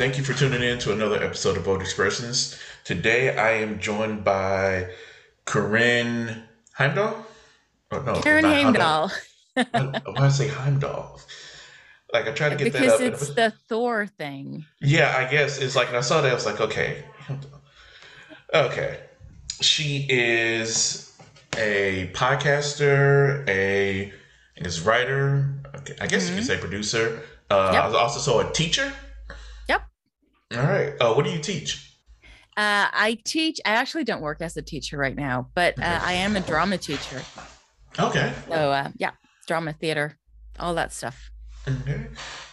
thank you for tuning in to another episode of Bold Expressions. Today I am joined by Corinne Heimdahl. Oh, no, Karin Heimdahl. Why did I say Heimdahl? Like I tried to get because that up. Because it's the Thor thing. Yeah, I guess it's like I saw that I was like, okay, okay. She is a podcaster, a I guess writer. Okay, I guess mm-hmm. you could mm-hmm. say producer. Uh, yep. I also so a teacher. All right. Uh, what do you teach? Uh, I teach. I actually don't work as a teacher right now, but uh, I am a drama teacher. Okay. So uh, yeah, drama, theater, all that stuff. Okay.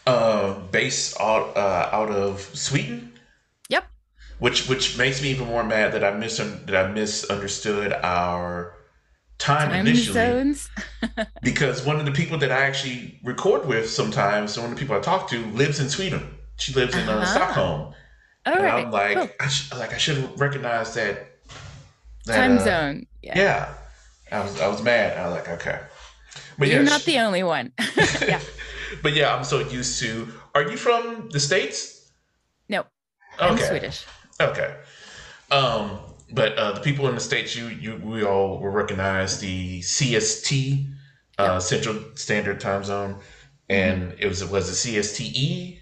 Uh, based out uh, out of Sweden. Yep. Which which makes me even more mad that I mis that I misunderstood our time, time initially. Zones. because one of the people that I actually record with sometimes, one of the people I talk to, lives in Sweden. She lives in uh, uh-huh. Stockholm. All and right. I'm like, cool. I sh- like I should recognize that, that time uh, zone. Yeah. yeah. I was I was mad. I was like, okay. But You're yeah, not she, the only one. yeah. but yeah, I'm so used to. Are you from the states? No, I'm okay. Swedish. Okay. Um, but uh, the people in the states, you you we all will recognize the CST, uh, Central Standard Time Zone, and mm-hmm. it was was it CSTE.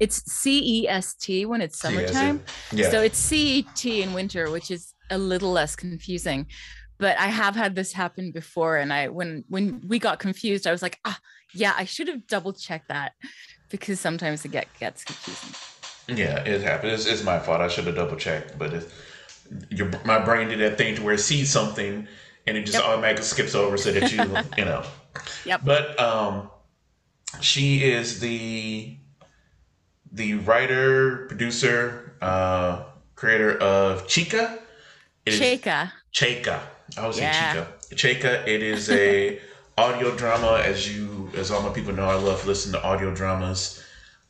It's CEST when it's summertime. Yeah. So it's CET in winter, which is a little less confusing. But I have had this happen before, and I when when we got confused, I was like, ah, yeah, I should have double checked that because sometimes it get gets confusing. Yeah, it happened. It's, it's my fault. I should have double checked, but it's, your my brain did that thing to where it sees something and it just yep. automatically skips over so that you you know. Yep. But um, she is the the writer, producer, uh, creator of Chica. Chaika. Chaika. I was yeah. Chica. Chaika. It is a audio drama, as you as all my people know. I love listening to audio dramas.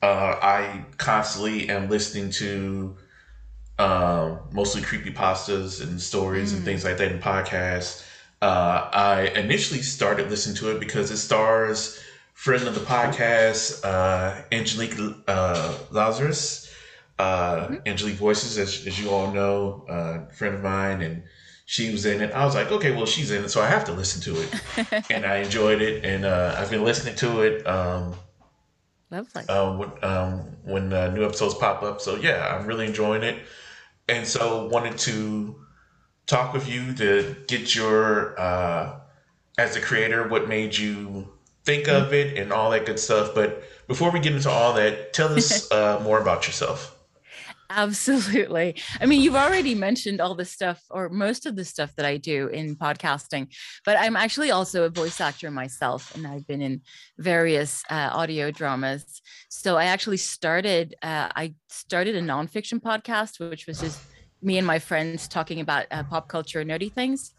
Uh, I constantly am listening to uh, mostly creepy pastas and stories mm. and things like that in podcasts. Uh, I initially started listening to it because it stars friend of the podcast, uh, Angelique uh, Lazarus. Uh, mm-hmm. Angelique Voices, as, as you all know, uh, friend of mine, and she was in it. I was like, okay, well, she's in it, so I have to listen to it. and I enjoyed it, and uh, I've been listening to it. Um, Lovely. Uh, when um, when uh, new episodes pop up. So yeah, I'm really enjoying it, and so wanted to talk with you to get your uh, as a creator, what made you think of it and all that good stuff. But before we get into all that, tell us uh, more about yourself. Absolutely. I mean, you've already mentioned all the stuff or most of the stuff that I do in podcasting, but I'm actually also a voice actor myself, and I've been in various uh, audio dramas. So I actually started, uh, I started a nonfiction podcast, which was just me and my friends talking about uh, pop culture nerdy things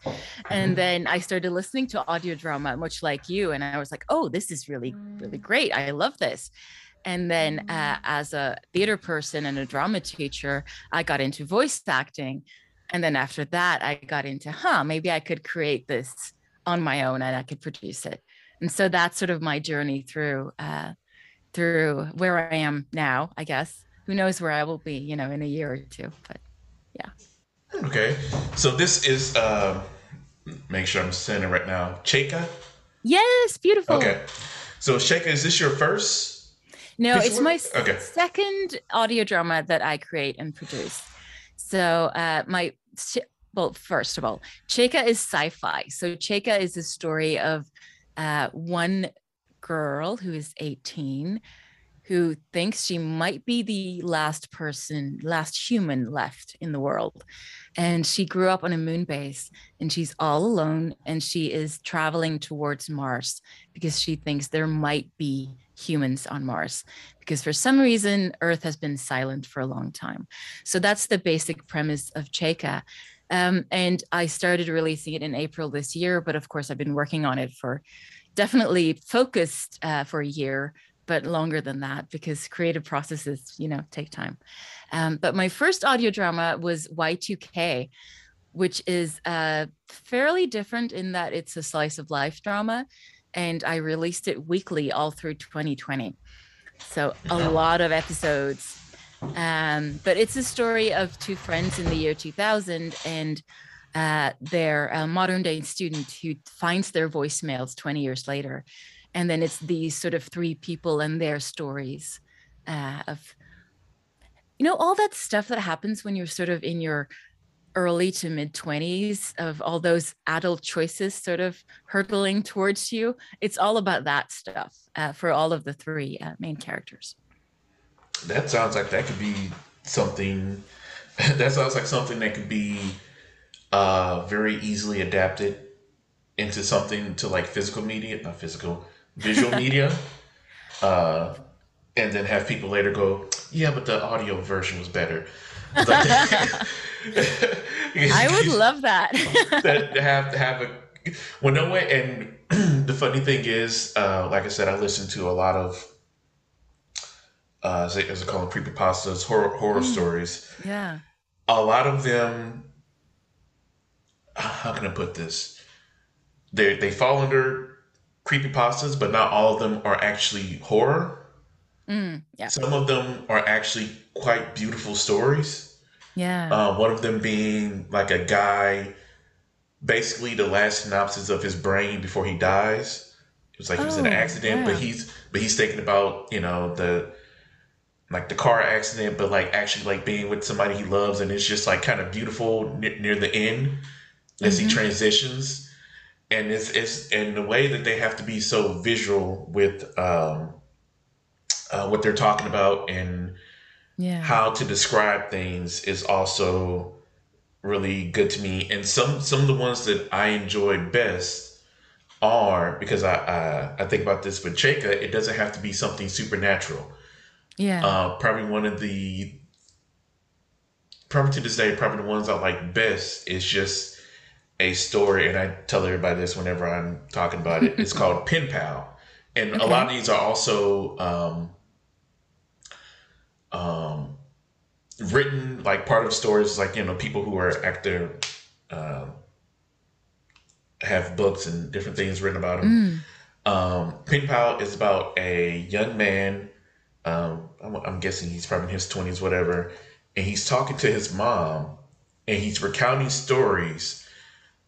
and then i started listening to audio drama much like you and i was like oh this is really really great i love this and then uh, mm. as a theater person and a drama teacher, I got into voice acting. And then after that, I got into, huh, maybe I could create this on my own and I could produce it. And so that's sort of my journey through uh, through where I am now, I guess. Who knows where I will be, you know, in a year or two. But yeah. Okay. So this is uh make sure I'm saying it right now. Chaika? Yes, beautiful. Okay. So Chaika, is this your first no, it's my okay. second audio drama that I create and produce. So uh, my well, first of all, Chaika is sci-fi. So Chaika is the story of uh, one girl who is 18 who thinks she might be the last person, last human left in the world. And she grew up on a moon base and she's all alone and she is traveling towards Mars because she thinks there might be humans on Mars because for some reason Earth has been silent for a long time. So that's the basic premise of Chaika. Um, and I started releasing it in April this year, but of course I've been working on it for definitely focused uh, for a year, but longer than that because creative processes, you know, take time. Um, but my first audio drama was Y2K, which is uh, fairly different in that it's a slice of life drama and I released it weekly all through 2020. So a lot of episodes. Um, but it's a story of two friends in the year 2000 and uh, their uh, modern day student who finds their voicemails 20 years later. And then it's these sort of three people and their stories uh, of, you know, all that stuff that happens when you're sort of in your early to mid 20s of all those adult choices sort of hurtling towards you. It's all about that stuff uh, for all of the three uh, main characters. That sounds like that could be something. That sounds like something that could be uh, very easily adapted into something to like physical media, not physical, visual media. Uh, and then have people later go, yeah, but the audio version was better. I would love that. that have have a well, no way. And the funny thing is, uh, like I said, I listen to a lot of uh, as, I call them creepypastas, horror horror mm. stories. Yeah, a lot of them. How can I put this? They they fall under creepypastas, but not all of them are actually horror. Mm, yeah. Some of them are actually quite beautiful stories. Yeah. Uh, one of them being like a guy, basically the last synopsis of his brain before he dies. It was like oh, he was in an accident, yeah. but he's but he's thinking about you know the like the car accident, but like actually like being with somebody he loves, and it's just like kind of beautiful near the end as mm-hmm. he transitions, and it's it's and the way that they have to be so visual with um, uh, what they're talking about and yeah. how to describe things is also really good to me. And some some of the ones that I enjoy best are because I I, I think about this with Chaika, it doesn't have to be something supernatural. Yeah. Uh, probably one of the probably to this day, probably the ones I like best is just a story, and I tell everybody this whenever I'm talking about it. It's called Pen Pal, and okay. a lot of these are also um, um, written like part of stories like you know people who are actor um, have books and different things written about them. Mm. Um, Pen Pal is about a young man. Um, I'm, I'm guessing he's probably in his twenties, whatever, and he's talking to his mom, and he's recounting stories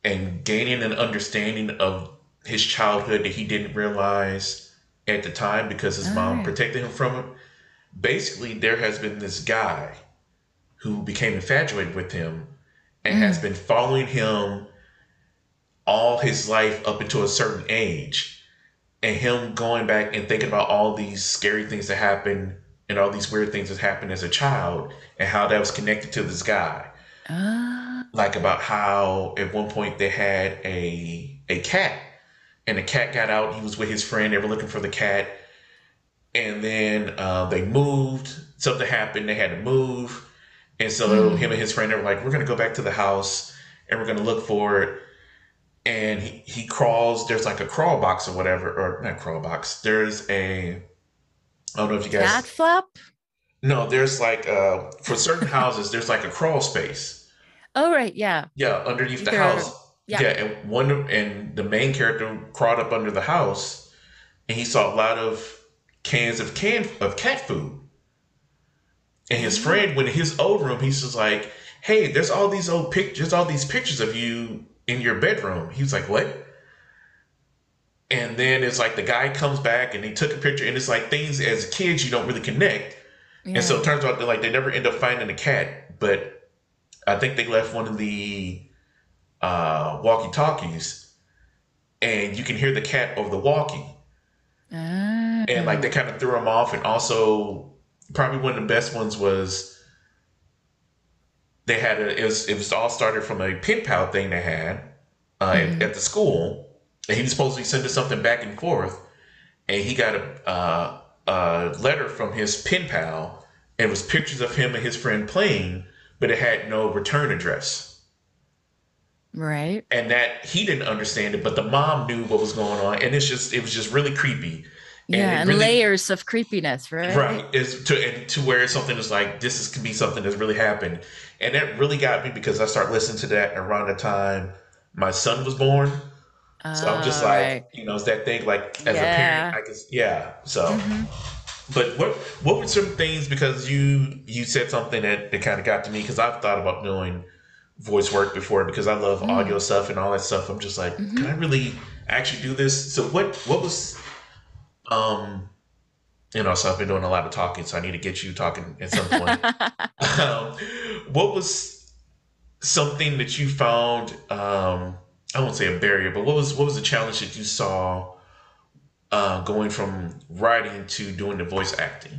and gaining an understanding of his childhood that he didn't realize at the time because his All mom right. protected him from it basically there has been this guy who became infatuated with him and mm. has been following him all his life up until a certain age and him going back and thinking about all these scary things that happened and all these weird things that happened as a child and how that was connected to this guy uh. Like about how at one point they had a a cat and the cat got out he was with his friend they were looking for the cat and then uh, they moved. Something happened. They had to move, and so mm. him and his friend they were like, "We're gonna go back to the house and we're gonna look for it." And he, he crawls. There's like a crawl box or whatever, or not crawl box. There's a. I don't know if you guys. Cat flap. No, there's like uh for certain houses, there's like a crawl space. Oh right, yeah. Yeah, underneath the house. Yeah. yeah, and one and the main character crawled up under the house, and he saw a lot of cans of can of cat food. And his mm-hmm. friend went in his old room. He's just like, "Hey, there's all these old pictures, all these pictures of you in your bedroom." He was like, "What?" And then it's like the guy comes back and he took a picture, and it's like things as kids you don't really connect. Yeah. And so it turns out that like they never end up finding the cat, but I think they left one of the uh, walkie talkies, and you can hear the cat over the walkie. And like they kind of threw him off. And also, probably one of the best ones was they had a, it was, it was all started from a pen pal thing they had uh, mm-hmm. at, at, the school. And he was supposed to be sending something back and forth. And he got a, uh, a letter from his pen pal. And it was pictures of him and his friend playing, but it had no return address. Right. And that he didn't understand it, but the mom knew what was going on. And it's just, it was just really creepy. And yeah, and really, layers of creepiness, right? Right. Is to and to where something is like this is can be something that's really happened. And that really got me because I started listening to that around the time my son was born. so I'm just like, right. you know, it's that thing like as yeah. a parent, I guess yeah. So mm-hmm. But what what were some things because you you said something that, that kind of got to me because I've thought about doing voice work before because I love mm. audio stuff and all that stuff. I'm just like, mm-hmm. can I really actually do this? So what what was um you know, so I've been doing a lot of talking, so I need to get you talking at some point. um, what was something that you found? Um, I won't say a barrier, but what was what was the challenge that you saw uh, going from writing to doing the voice acting?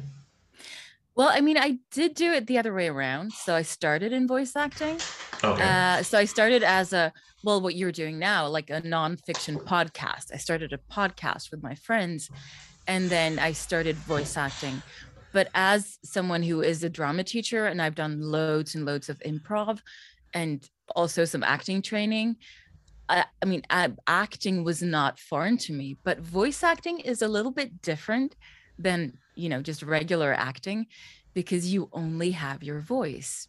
Well, I mean, I did do it the other way around. So I started in voice acting. Okay. Uh, so I started as a well, what you're doing now, like a nonfiction podcast. I started a podcast with my friends, and then I started voice acting. But as someone who is a drama teacher and I've done loads and loads of improv and also some acting training, I, I mean, I, acting was not foreign to me, but voice acting is a little bit different than, you know, just regular acting because you only have your voice.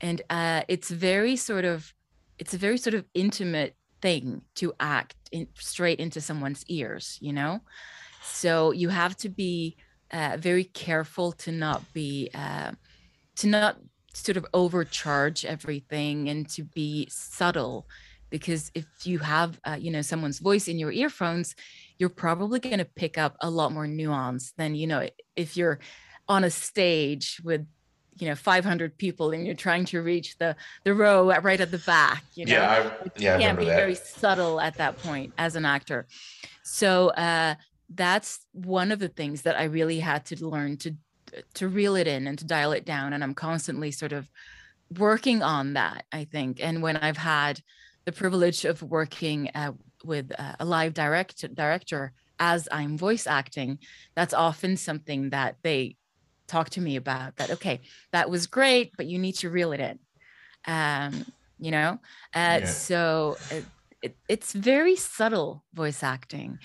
And uh, it's very sort of, it's a very sort of intimate thing to act in, straight into someone's ears, you know? So you have to be uh, very careful to not be uh, to not sort of overcharge everything and to be subtle because if you have uh, you know someone's voice in your earphones you're probably going to pick up a lot more nuance than you know if you're on a stage with you know 500 people and you're trying to reach the the row right at the back you know? Yeah I, yeah you can't be that. very subtle at that point as an actor. So uh that's one of the things that I really had to learn to to reel it in and to dial it down and I'm constantly sort of working on that I think. And when I've had the privilege of working uh, with uh, a live direct director as I'm voice acting that's often something that they talk to me about that okay that was great but you need to reel it in um you know uh, yeah. so it, it, it's very subtle voice acting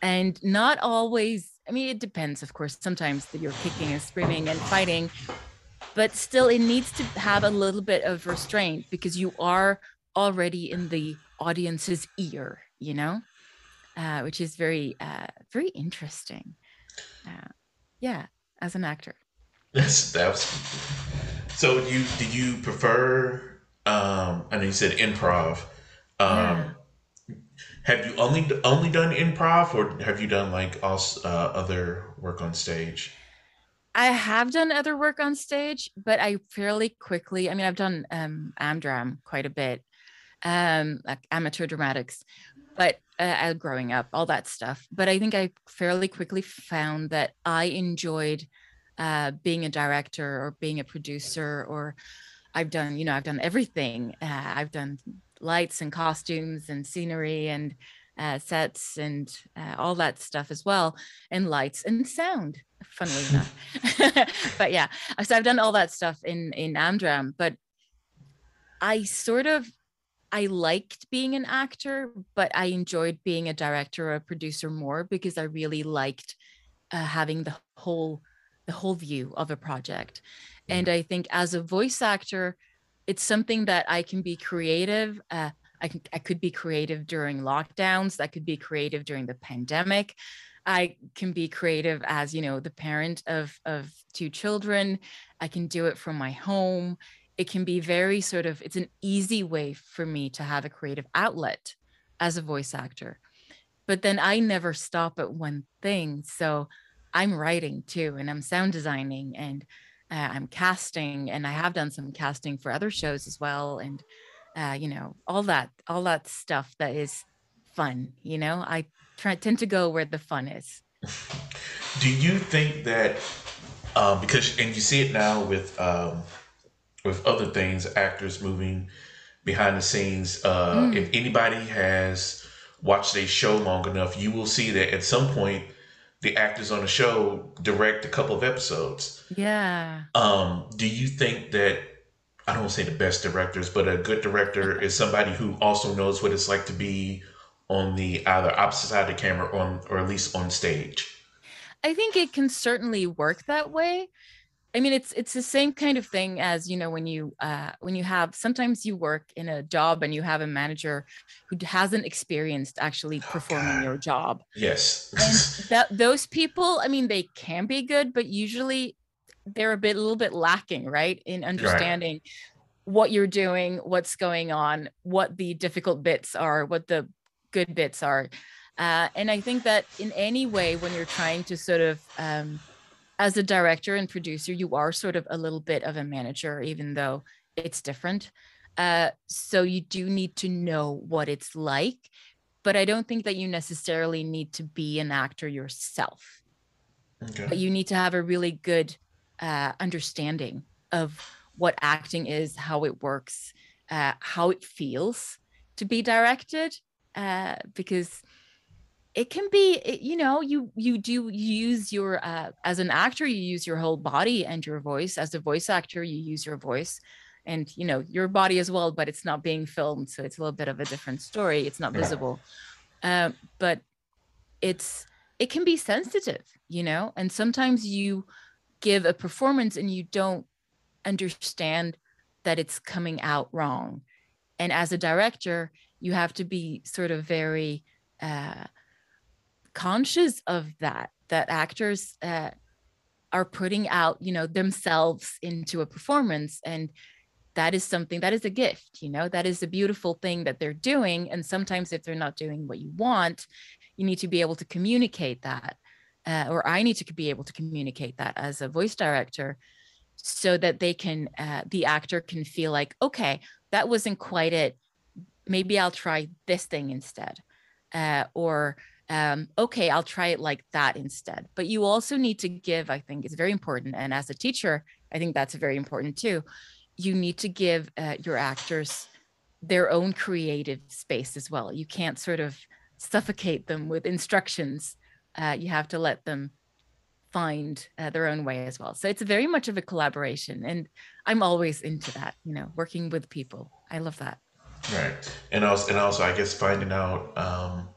and not always i mean it depends of course sometimes you're kicking and screaming and fighting but still it needs to have a little bit of restraint because you are already in the audience's ear you know uh, which is very uh, very interesting uh, yeah as an actor that's that's so do you did you prefer um i know you said improv um yeah have you only only done improv, or have you done like also uh, other work on stage? I have done other work on stage, but I fairly quickly. I mean, I've done um, Amdram quite a bit, um, like amateur dramatics, but uh, growing up, all that stuff. But I think I fairly quickly found that I enjoyed uh, being a director or being a producer, or I've done, you know, I've done everything. Uh, I've done lights and costumes and scenery and uh, sets and uh, all that stuff as well, and lights and sound. Funnily enough, but yeah, so I've done all that stuff in in Amdram, but I sort of I liked being an actor, but I enjoyed being a director or a producer more because I really liked uh, having the whole the whole view of a project. And I think as a voice actor, it's something that I can be creative. Uh, I, can, I could be creative during lockdowns. I could be creative during the pandemic. I can be creative as you know the parent of of two children. I can do it from my home. It can be very sort of it's an easy way for me to have a creative outlet as a voice actor. But then I never stop at one thing. So I'm writing too and I'm sound designing and uh, I'm casting and I have done some casting for other shows as well. And, uh, you know, all that, all that stuff that is fun, you know, I try, tend to go where the fun is. Do you think that, um, because, and you see it now with, um, with other things, actors moving behind the scenes, uh, mm. if anybody has watched a show long enough, you will see that at some point, the actors on the show direct a couple of episodes. Yeah. Um, do you think that I don't want to say the best directors, but a good director is somebody who also knows what it's like to be on the either opposite side of the camera or, on, or at least on stage? I think it can certainly work that way. I mean, it's it's the same kind of thing as you know when you uh, when you have sometimes you work in a job and you have a manager who hasn't experienced actually oh, performing your job. Yes, and that those people, I mean, they can be good, but usually they're a bit a little bit lacking, right, in understanding right. what you're doing, what's going on, what the difficult bits are, what the good bits are, uh, and I think that in any way when you're trying to sort of um, as a director and producer, you are sort of a little bit of a manager, even though it's different. Uh, so you do need to know what it's like, but I don't think that you necessarily need to be an actor yourself. Okay. But you need to have a really good uh, understanding of what acting is, how it works, uh, how it feels to be directed, uh, because it can be you know you you do use your uh, as an actor you use your whole body and your voice. As a voice actor you use your voice and you know your body as well but it's not being filmed so it's a little bit of a different story. It's not visible. Um, but it's it can be sensitive you know and sometimes you give a performance and you don't understand that it's coming out wrong. And as a director you have to be sort of very uh, conscious of that that actors uh, are putting out you know themselves into a performance and that is something that is a gift you know that is a beautiful thing that they're doing and sometimes if they're not doing what you want you need to be able to communicate that uh, or i need to be able to communicate that as a voice director so that they can uh, the actor can feel like okay that wasn't quite it. Maybe i'll try this thing instead uh, or um, okay, I'll try it like that instead. But you also need to give, I think, is very important. And as a teacher, I think that's very important too. You need to give uh, your actors their own creative space as well. You can't sort of suffocate them with instructions. Uh, you have to let them find uh, their own way as well. So it's very much of a collaboration. And I'm always into that, you know, working with people. I love that. Right. And also, and also, I guess finding out, um,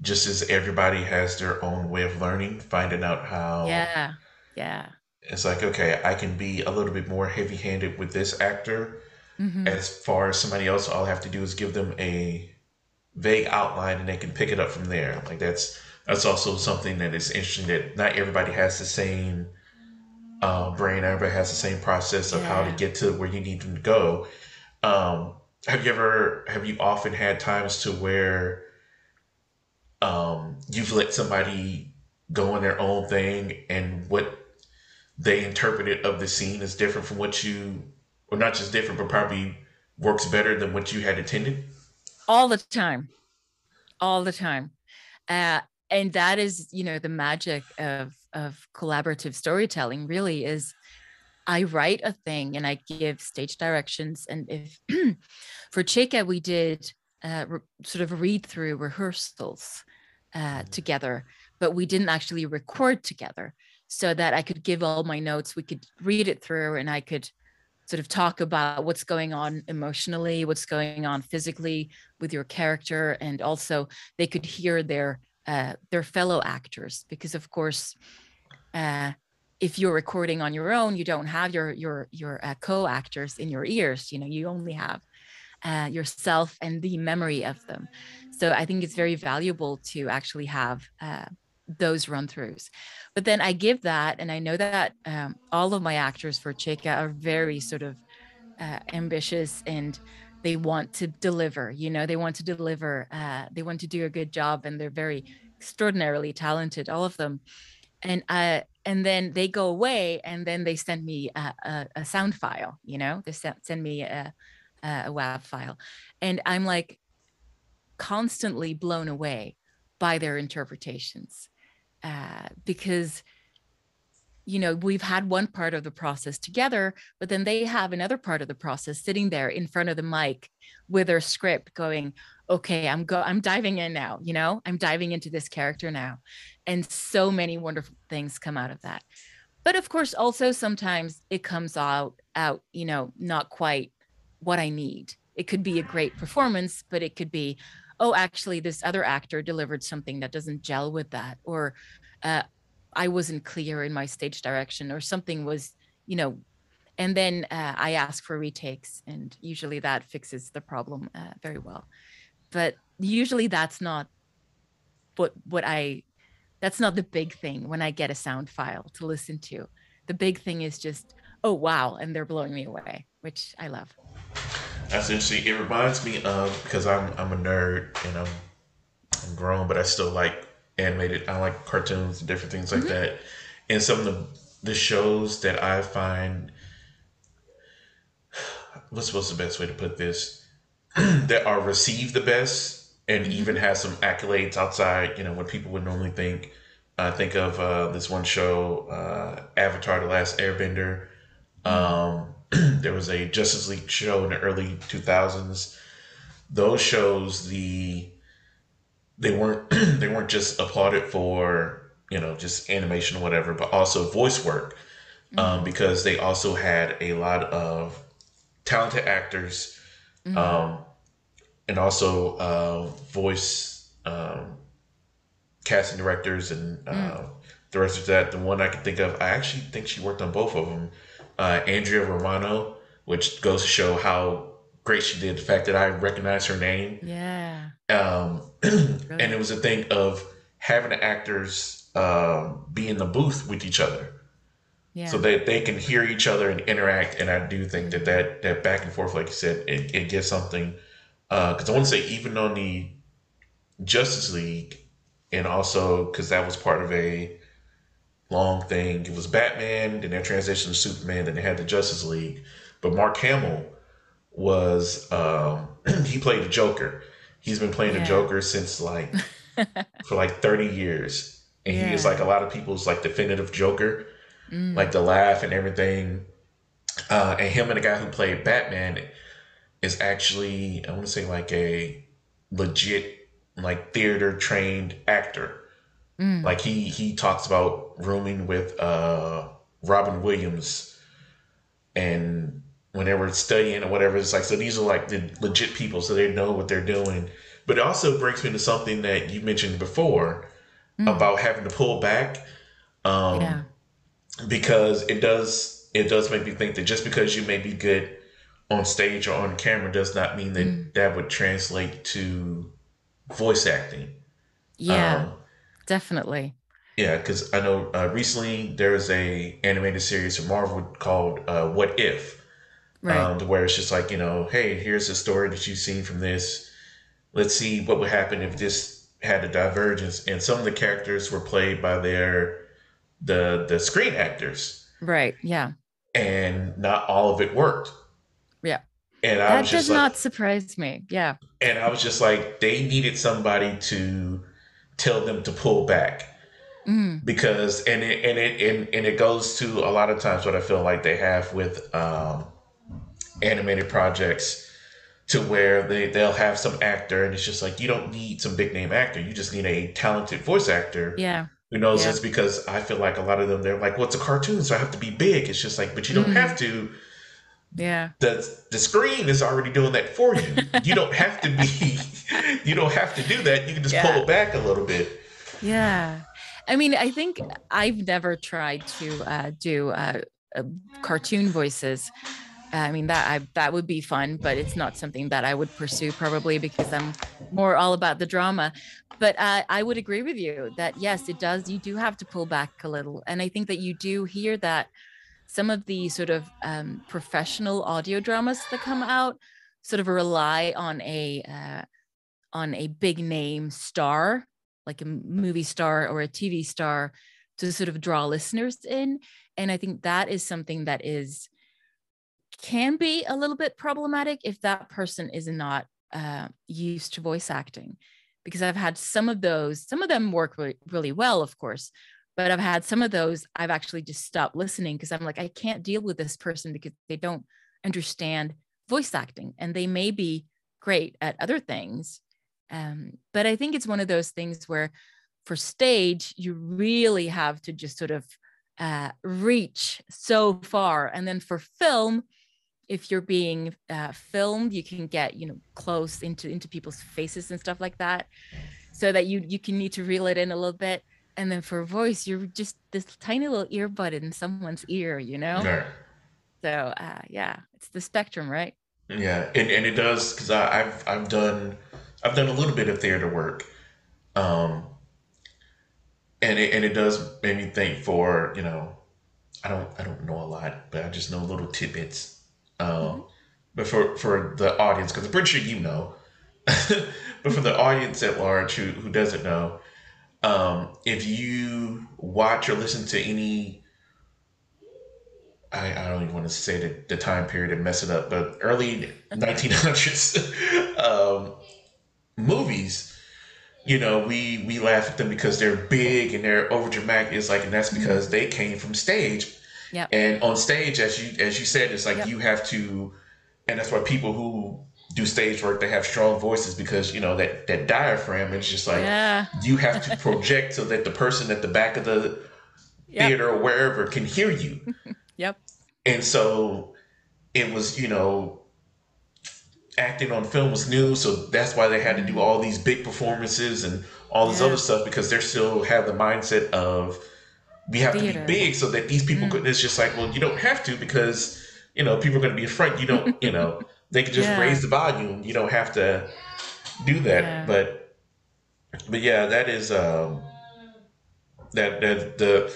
just as everybody has their own way of learning, finding out how. Yeah. Yeah. It's like, okay, I can be a little bit more heavy handed with this actor. Mm-hmm. As far as somebody else, all I have to do is give them a vague outline and they can pick it up from there. Like that's that's also something that is interesting that not everybody has the same uh, brain. Everybody has the same process of yeah. how to get to where you need them to go. Um, have you ever have you often had times to where um, you've let somebody go on their own thing and what they interpreted of the scene is different from what you or not just different but probably works better than what you had intended? All the time. All the time. Uh, and that is you know the magic of of collaborative storytelling really is i write a thing and i give stage directions and if for Chaika we did uh, re- sort of read through rehearsals uh, together, but we didn't actually record together so that I could give all my notes. We could read it through and I could sort of talk about what's going on emotionally, what's going on physically with your character. And also they could hear their, uh, their fellow actors, because of course, uh, if you're recording on your own, you don't have your, your, your uh, co-actors in your ears, you know, you only have uh, yourself and the memory of them. So I think it's very valuable to actually have uh, those run throughs. But then I give that, and I know that um, all of my actors for Chaika are very sort of uh, ambitious and they want to deliver. You know, they want to deliver. Uh, they want to do a good job, and they're very extraordinarily talented, all of them. And uh, and then they go away, and then they send me a, a, a sound file. You know, they send me a, a WAV file, and I'm like, constantly blown away by their interpretations uh, because you know we've had one part of the process together but then they have another part of the process sitting there in front of the mic with their script going okay i'm go i'm diving in now you know? I'm diving into this character now. And so many wonderful things come out of that. But of course also sometimes it comes out out you know not quite what i need. It could be a great performance but it could be oh, actually, this other actor delivered something that doesn't gel with that, or uh, I wasn't clear in my stage direction or something was, you know, and then uh, I ask for retakes, and usually that fixes the problem uh, very well. But usually that's not what what I that's not the big thing when I get a sound file to listen to. The big thing is just, oh wow, and they're blowing me away, which I love. That's interesting. It reminds me of because I'm I'm a nerd and I'm I'm grown, but I still like animated. I like cartoons and different things like mm-hmm. that. And some of the the shows that I find what's what's the best way to put this that are received the best and mm-hmm. even has some accolades outside. You know what people would normally think. I think of uh, this one show, uh, Avatar: The Last Airbender. Mm-hmm. Um, there was a Justice League show in the early 2000s. Those shows, the they weren't they weren't just applauded for you know just animation or whatever, but also voice work um, mm-hmm. um, because they also had a lot of talented actors mm-hmm. um, and also uh, voice um, casting directors and uh, mm. the rest of that. The one I can think of, I actually think she worked on both of them uh, Andrea Romano, which goes to show how great she did. The fact that I recognize her name. Yeah. Um, and it was a thing of having the actors uh, be in the booth with each other. Yeah. So that they can hear each other and interact, and I do think that that, that back and forth, like you said, it, it gives something. Because uh, I want to say, even on the Justice League, and also because that was part of a long thing. It was Batman, then they transitioned to Superman, then they had the Justice League. But Mark Hamill was um, he played the Joker. He's been playing yeah. the Joker since like for like 30 years. And yeah. he is like a lot of people's like definitive Joker. Mm. Like the laugh and everything. Uh, and him and the guy who played Batman is actually I want to say like a legit like theater trained actor. Mm. Like he he talks about rooming with uh, Robin Williams, and whenever were studying or whatever, it's like so these are like the legit people, so they know what they're doing. But it also brings me to something that you mentioned before mm. about having to pull back, um, yeah. because it does it does make me think that just because you may be good on stage or on camera does not mean that mm. that would translate to voice acting. Yeah. Um, Definitely. Yeah, because I know uh, recently there was a animated series from Marvel called uh, "What If," right? Um, where it's just like you know, hey, here's a story that you've seen from this. Let's see what would happen if this had a divergence. And some of the characters were played by their the the screen actors. Right. Yeah. And not all of it worked. Yeah. And I that does like, not surprise me. Yeah. And I was just like, they needed somebody to tell them to pull back. Mm. Because and it and it and, and it goes to a lot of times what I feel like they have with um, animated projects to where they they'll have some actor and it's just like you don't need some big name actor you just need a talented voice actor yeah who knows yeah. this because I feel like a lot of them they're like well it's a cartoon so I have to be big it's just like but you don't mm. have to yeah. The the screen is already doing that for you. you don't have to be you don't have to do that. You can just yeah. pull it back a little bit. Yeah. I mean, I think I've never tried to uh, do uh, uh, cartoon voices. I mean that I that would be fun, but it's not something that I would pursue probably because I'm more all about the drama. But uh, I would agree with you that yes, it does. You do have to pull back a little, and I think that you do hear that some of the sort of um, professional audio dramas that come out sort of rely on a uh, on a big name star like a movie star or a tv star to sort of draw listeners in and i think that is something that is can be a little bit problematic if that person is not uh, used to voice acting because i've had some of those some of them work really, really well of course but I've had some of those I've actually just stopped listening because I'm like, I can't deal with this person because they don't understand voice acting and they may be great at other things. Um, but I think it's one of those things where for stage, you really have to just sort of uh, reach so far. And then for film, if you're being uh, filmed, you can get, you know, close into, into people's faces and stuff like that so that you, you can need to reel it in a little bit and then for voice you're just this tiny little earbud in someone's ear you know yeah. so uh, yeah it's the spectrum right yeah and, and it does because i've i've done i've done a little bit of theater work um and it, and it does make me think for you know i don't i don't know a lot but i just know little tidbits um mm-hmm. but for for the audience because i'm pretty sure you know but for the audience at large who who doesn't know um, if you watch or listen to any, I, I don't even want to say the, the time period and mess it up, but early 1900s um, movies, you know, we we laugh at them because they're big and they're over dramatic. It's like, and that's mm-hmm. because they came from stage. Yeah. And on stage, as you as you said, it's like yep. you have to, and that's why people who do stage work they have strong voices because you know that that diaphragm it's just like yeah. you have to project so that the person at the back of the yep. theater or wherever can hear you yep and so it was you know acting on film was new so that's why they had to do mm-hmm. all these big performances and all this yeah. other stuff because they still have the mindset of we have theater. to be big so that these people mm. could it's just like well you don't have to because you know people are going to be afraid you don't you know they can just yeah. raise the volume. You don't have to do that. Yeah. But but yeah, that is um that that the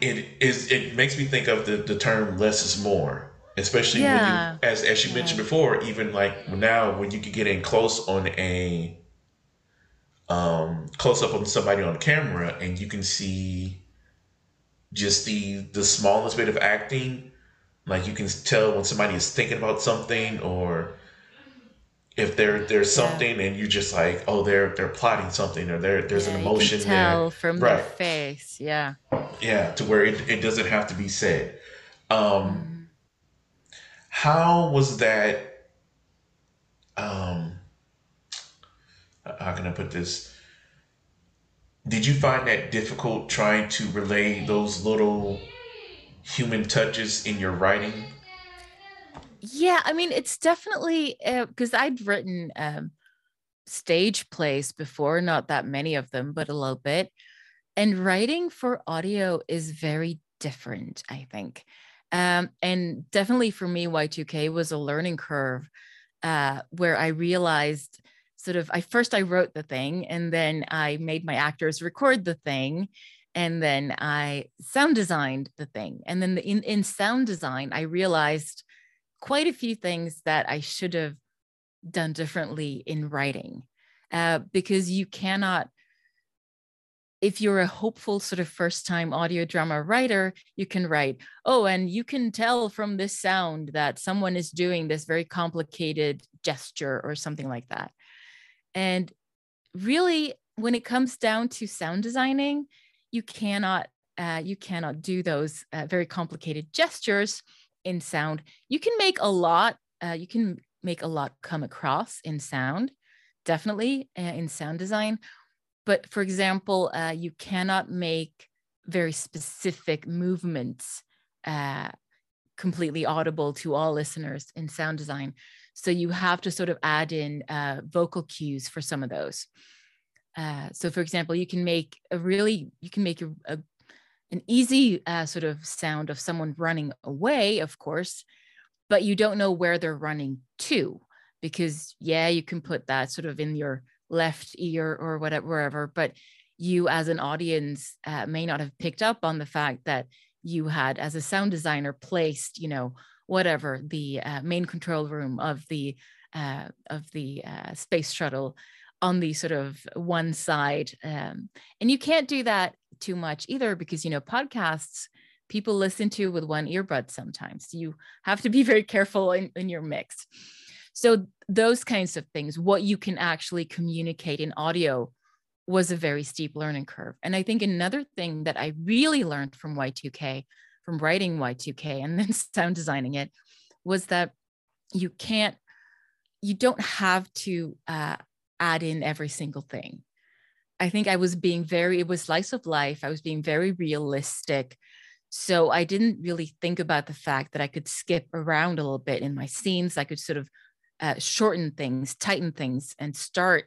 it is it makes me think of the, the term less is more. Especially yeah. when you as as you mentioned before, even like now when you can get in close on a um close up on somebody on camera and you can see just the the smallest bit of acting like you can tell when somebody is thinking about something or if there there's something yeah. and you're just like oh they're they're plotting something or there there's an emotion you can tell there. from right. their face yeah yeah to where it, it doesn't have to be said um mm. How was that um how can i put this did you find that difficult trying to relay those little human touches in your writing? Yeah, I mean, it's definitely because uh, I'd written um, stage plays before, not that many of them, but a little bit. And writing for audio is very different, I think. Um, and definitely for me, Y2K was a learning curve uh, where I realized sort of, I first I wrote the thing and then I made my actors record the thing and then I sound designed the thing. And then in, in sound design, I realized quite a few things that I should have done differently in writing uh, because you cannot if you're a hopeful sort of first time audio drama writer, you can write, oh, and you can tell from this sound that someone is doing this very complicated gesture or something like that. And really, when it comes down to sound designing, you cannot uh, you cannot do those uh, very complicated gestures in sound. You can make a lot. Uh, you can make a lot come across in sound, definitely uh, in sound design. But for example, uh, you cannot make very specific movements uh, completely audible to all listeners in sound design. So you have to sort of add in vocal cues for some of those. Uh, so, for example, you can make a really, you can make a, a an easy uh, sort of sound of someone running away, of course, but you don't know where they're running to because, yeah, you can put that sort of in your left ear or whatever, wherever, but you as an audience uh, may not have picked up on the fact that you had, as a sound designer, placed, you know, whatever the uh, main control room of the uh, of the uh, space shuttle on the sort of one side. Um, and you can't do that too much either because, you know, podcasts people listen to with one earbud sometimes. You have to be very careful in, in your mix. So, those kinds of things, what you can actually communicate in audio was a very steep learning curve. And I think another thing that I really learned from Y2K, from writing Y2K and then sound designing it, was that you can't, you don't have to uh, add in every single thing. I think I was being very, it was slice of life. I was being very realistic. So I didn't really think about the fact that I could skip around a little bit in my scenes. I could sort of uh, shorten things, tighten things, and start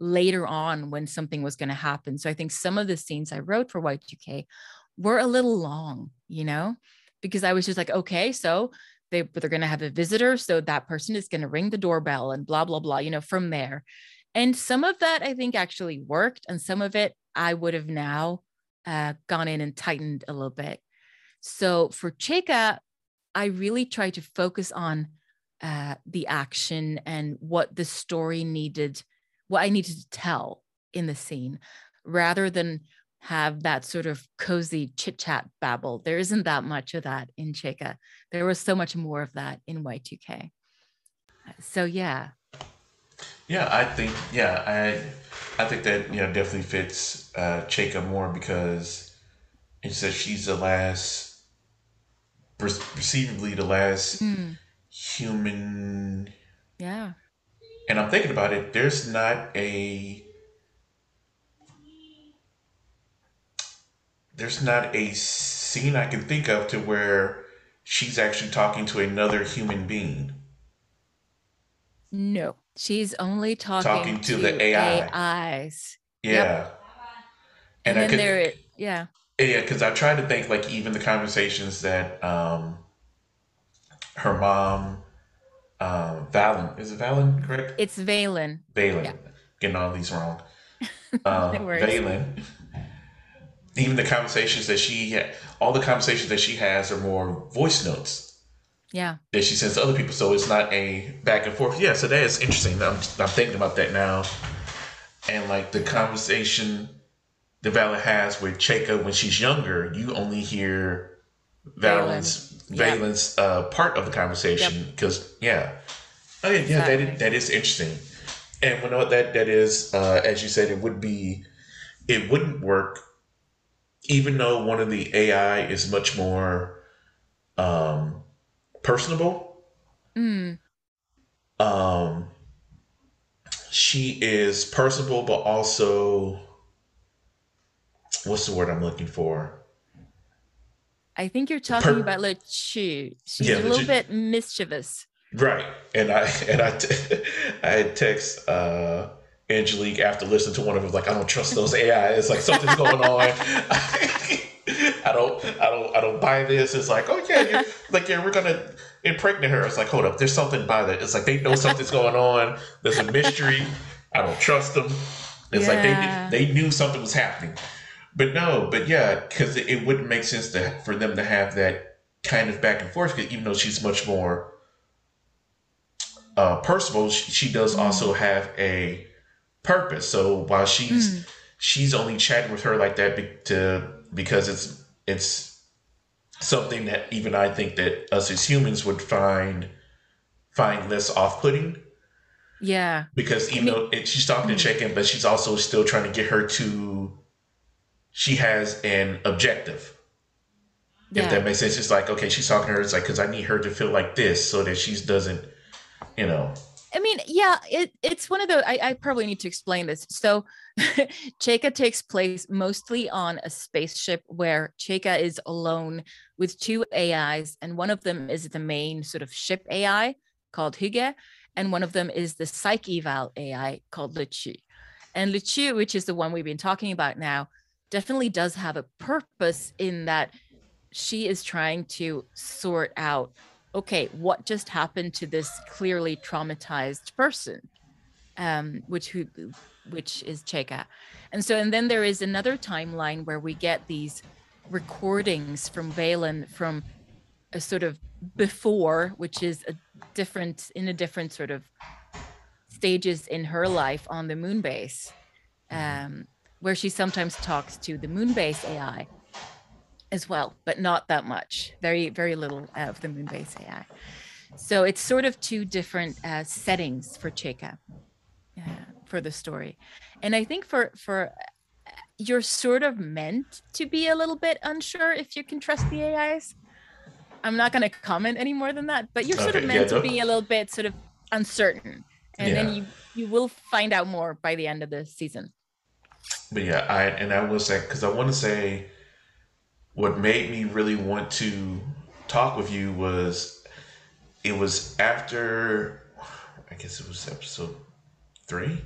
later on when something was going to happen. So I think some of the scenes I wrote for Y2K were a little long, you know, because I was just like, okay, so they they're going to have a visitor, so that person is going to ring the doorbell and blah blah blah, you know, from there. And some of that I think actually worked, and some of it I would have now uh, gone in and tightened a little bit. So for Chaika, I really tried to focus on uh, the action and what the story needed, what I needed to tell in the scene, rather than have that sort of cozy chit chat babble. There isn't that much of that in Chaika. There was so much more of that in Y2K. So yeah. Yeah, I think yeah, I I think that you know definitely fits uh Chaika more because it says she's the last perceivably the last mm. Human Yeah. And I'm thinking about it, there's not a there's not a scene I can think of to where she's actually talking to another human being. No, she's only talking, talking to, to, the AI. AIs. Yeah. Yep. And, and then could, there, yeah. Yeah, because I tried to think like even the conversations that um her mom, uh, Valen, is it Valen correct? It's Valen. Valen. Yeah. Getting all these wrong. Uh, Valen even the conversations that she had, all the conversations that she has are more voice notes yeah that she sends to other people so it's not a back and forth yeah so that is interesting i'm, I'm thinking about that now and like the conversation that Valen has with Chaika when she's younger you only hear Valen's Valen's yep. uh, part of the conversation because yep. yeah oh yeah, yeah that is, that is interesting and you know what that that is uh, as you said it would be it wouldn't work even though one of the AI is much more um, personable, mm. um, she is personable, but also what's the word I'm looking for? I think you're talking per- about Lechu. She's yeah, a little bit mischievous. Right. And I and I t- I text uh Angelique after listening to one of them, like, I don't trust those AI. It's like something's going on. I don't, I don't, I don't buy this. It's like, oh yeah, like yeah, we're gonna impregnate her. It's like, hold up, there's something by that. It's like they know something's going on. There's a mystery. I don't trust them. It's yeah. like they they knew something was happening, but no, but yeah, because it, it, wouldn't make sense to for them to have that kind of back and forth. Because even though she's much more uh, personable, she, she does mm. also have a purpose. So while she's mm. she's only chatting with her like that be, to because it's it's something that even I think that us as humans would find find less off putting. Yeah. Because even I mean, though it, she's talking mm. to check in, but she's also still trying to get her to. She has an objective. Yeah. If that makes sense, it's like okay, she's talking to her. It's like because I need her to feel like this so that she doesn't, you know. I mean, yeah, it, it's one of the, I, I probably need to explain this. So Chaika takes place mostly on a spaceship where Chaika is alone with two AIs, and one of them is the main sort of ship AI called Hygge, and one of them is the psych eval AI called Lechu. And Lechu, which is the one we've been talking about now, definitely does have a purpose in that she is trying to sort out okay, what just happened to this clearly traumatized person, um, which who, which is Chaika, and so and then there is another timeline where we get these recordings from Valen from a sort of before, which is a different in a different sort of stages in her life on the moon base, um, where she sometimes talks to the moon base AI as well, but not that much. Very, very little of the Moonbase AI. So it's sort of two different uh, settings for Chaika uh, for the story, and I think for for uh, you're sort of meant to be a little bit unsure if you can trust the AIs. I'm not going to comment any more than that, but you're sort of meant yeah, to be a little bit sort of uncertain, and yeah. then you you will find out more by the end of the season. But yeah, I and I will say because I want to say what made me really want to talk with you was it was after I guess it was episode three.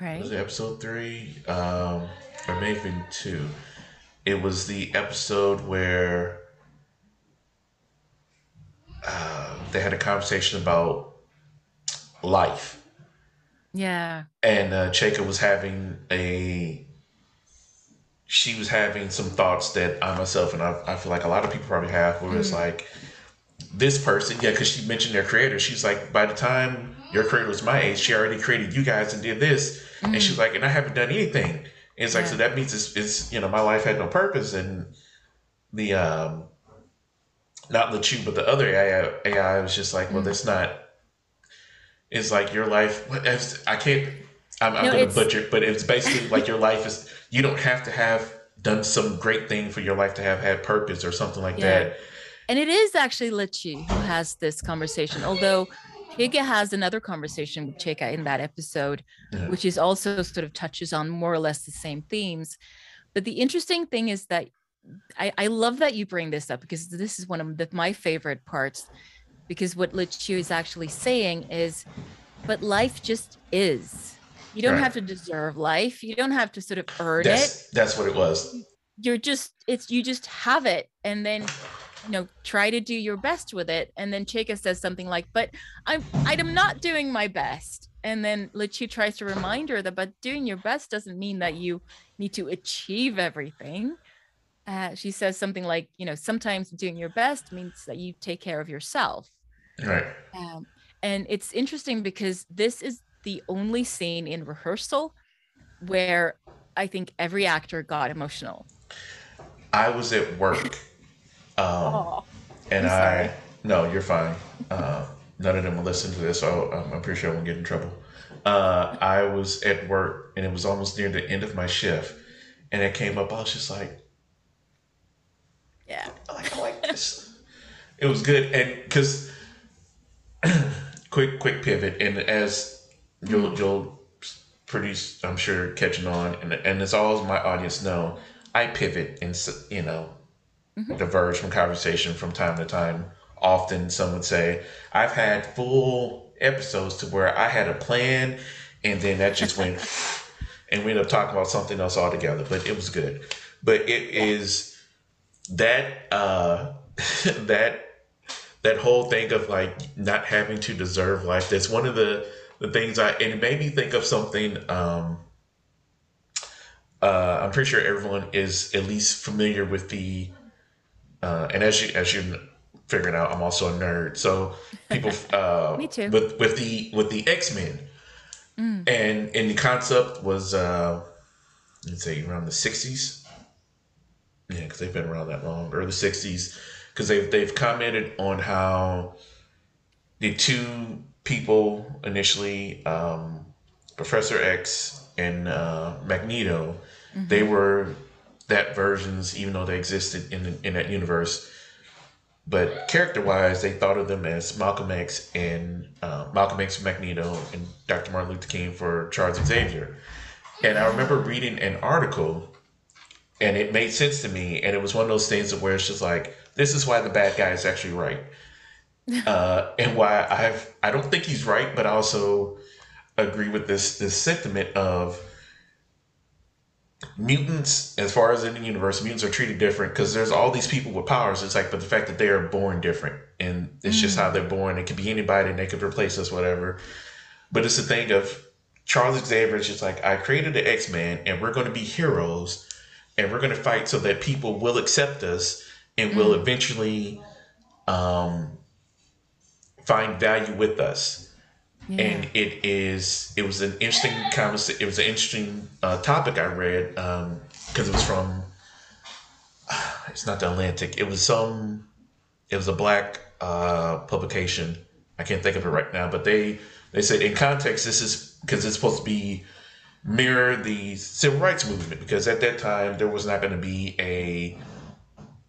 Right. Was it episode three? Um, or maybe two. It was the episode where uh, they had a conversation about life. Yeah. And uh, Chaika was having a. She was having some thoughts that I myself and I, I feel like a lot of people probably have, where mm. it's like, this person, yeah, because she mentioned their creator. She's like, by the time your creator was my age, she already created you guys and did this. Mm. And she's like, and I haven't done anything. And it's like, yeah. so that means it's, it's, you know, my life had no purpose. And the, um, not the two, but the other AI, AI was just like, well, mm. that's not, it's like your life. What if I can't, I'm, I'm no, going to butcher but it's basically like your life is, you don't have to have done some great thing for your life to have had purpose or something like yeah. that. And it is actually Lichi who has this conversation, although Higa has another conversation with Chaika in that episode, yeah. which is also sort of touches on more or less the same themes. But the interesting thing is that I, I love that you bring this up because this is one of the, my favorite parts. Because what Lichi is actually saying is, but life just is. You don't right. have to deserve life. You don't have to sort of earn that's, it. That's what it was. You're just it's you just have it, and then you know try to do your best with it and then Chaika says something like but i'm i'm not doing my best and then Lichi tries to remind her that but doing your best doesn't mean that you need to achieve everything uh, she says something like you know sometimes doing your best means that you take care of yourself right um, and it's interesting because this is the only scene in rehearsal where i think every actor got emotional i was at work um, oh, and I, no, you're fine. Uh, none of them will listen to this, so I'm pretty sure I won't get in trouble. Uh, I was at work and it was almost near the end of my shift, and it came up. I was just like, yeah, like, I like this. it was good, and because quick, quick pivot, and as you'll mm. you'll produce, I'm sure catching on, and and as all my audience know, I pivot and you know mm-hmm. diverge from conversation from time to time. Often, some would say, I've had full episodes to where I had a plan and then that just went, and we ended up talking about something else altogether, but it was good. But it is that, uh, that, that whole thing of like not having to deserve life. That's one of the, the things I, and it made me think of something, um, uh, I'm pretty sure everyone is at least familiar with the uh, and as you as you figuring out, I'm also a nerd. So people, uh, me too. With with the with the X Men, mm. and and the concept was uh, let's say around the '60s. Yeah, because they've been around that long, early '60s. Because they've they've commented on how the two people initially, um, Professor X and uh, Magneto, mm-hmm. they were that versions, even though they existed in in that universe. But character wise, they thought of them as Malcolm X and uh, Malcolm X for Magneto and Dr. Martin Luther King for Charles Xavier. And I remember reading an article, and it made sense to me. And it was one of those things where it's just like, this is why the bad guy is actually right, uh, and why I've I don't think he's right, but I also agree with this this sentiment of mutants, as far as in the universe, mutants are treated different because there's all these people with powers. It's like, but the fact that they are born different, and it's mm. just how they're born. It could be anybody, and they could replace us, whatever. But it's the thing of Charles Xavier is just like, I created the X Men, and we're going to be heroes, and we're going to fight so that people will accept us and mm. will eventually um, find value with us. Yeah. And it is it was an interesting conversation. It was an interesting uh, topic I read because um, it was from it's not the Atlantic. It was some it was a black uh, publication. I can't think of it right now, but they they said in context this is because it's supposed to be mirror the civil rights movement because at that time there was not going to be a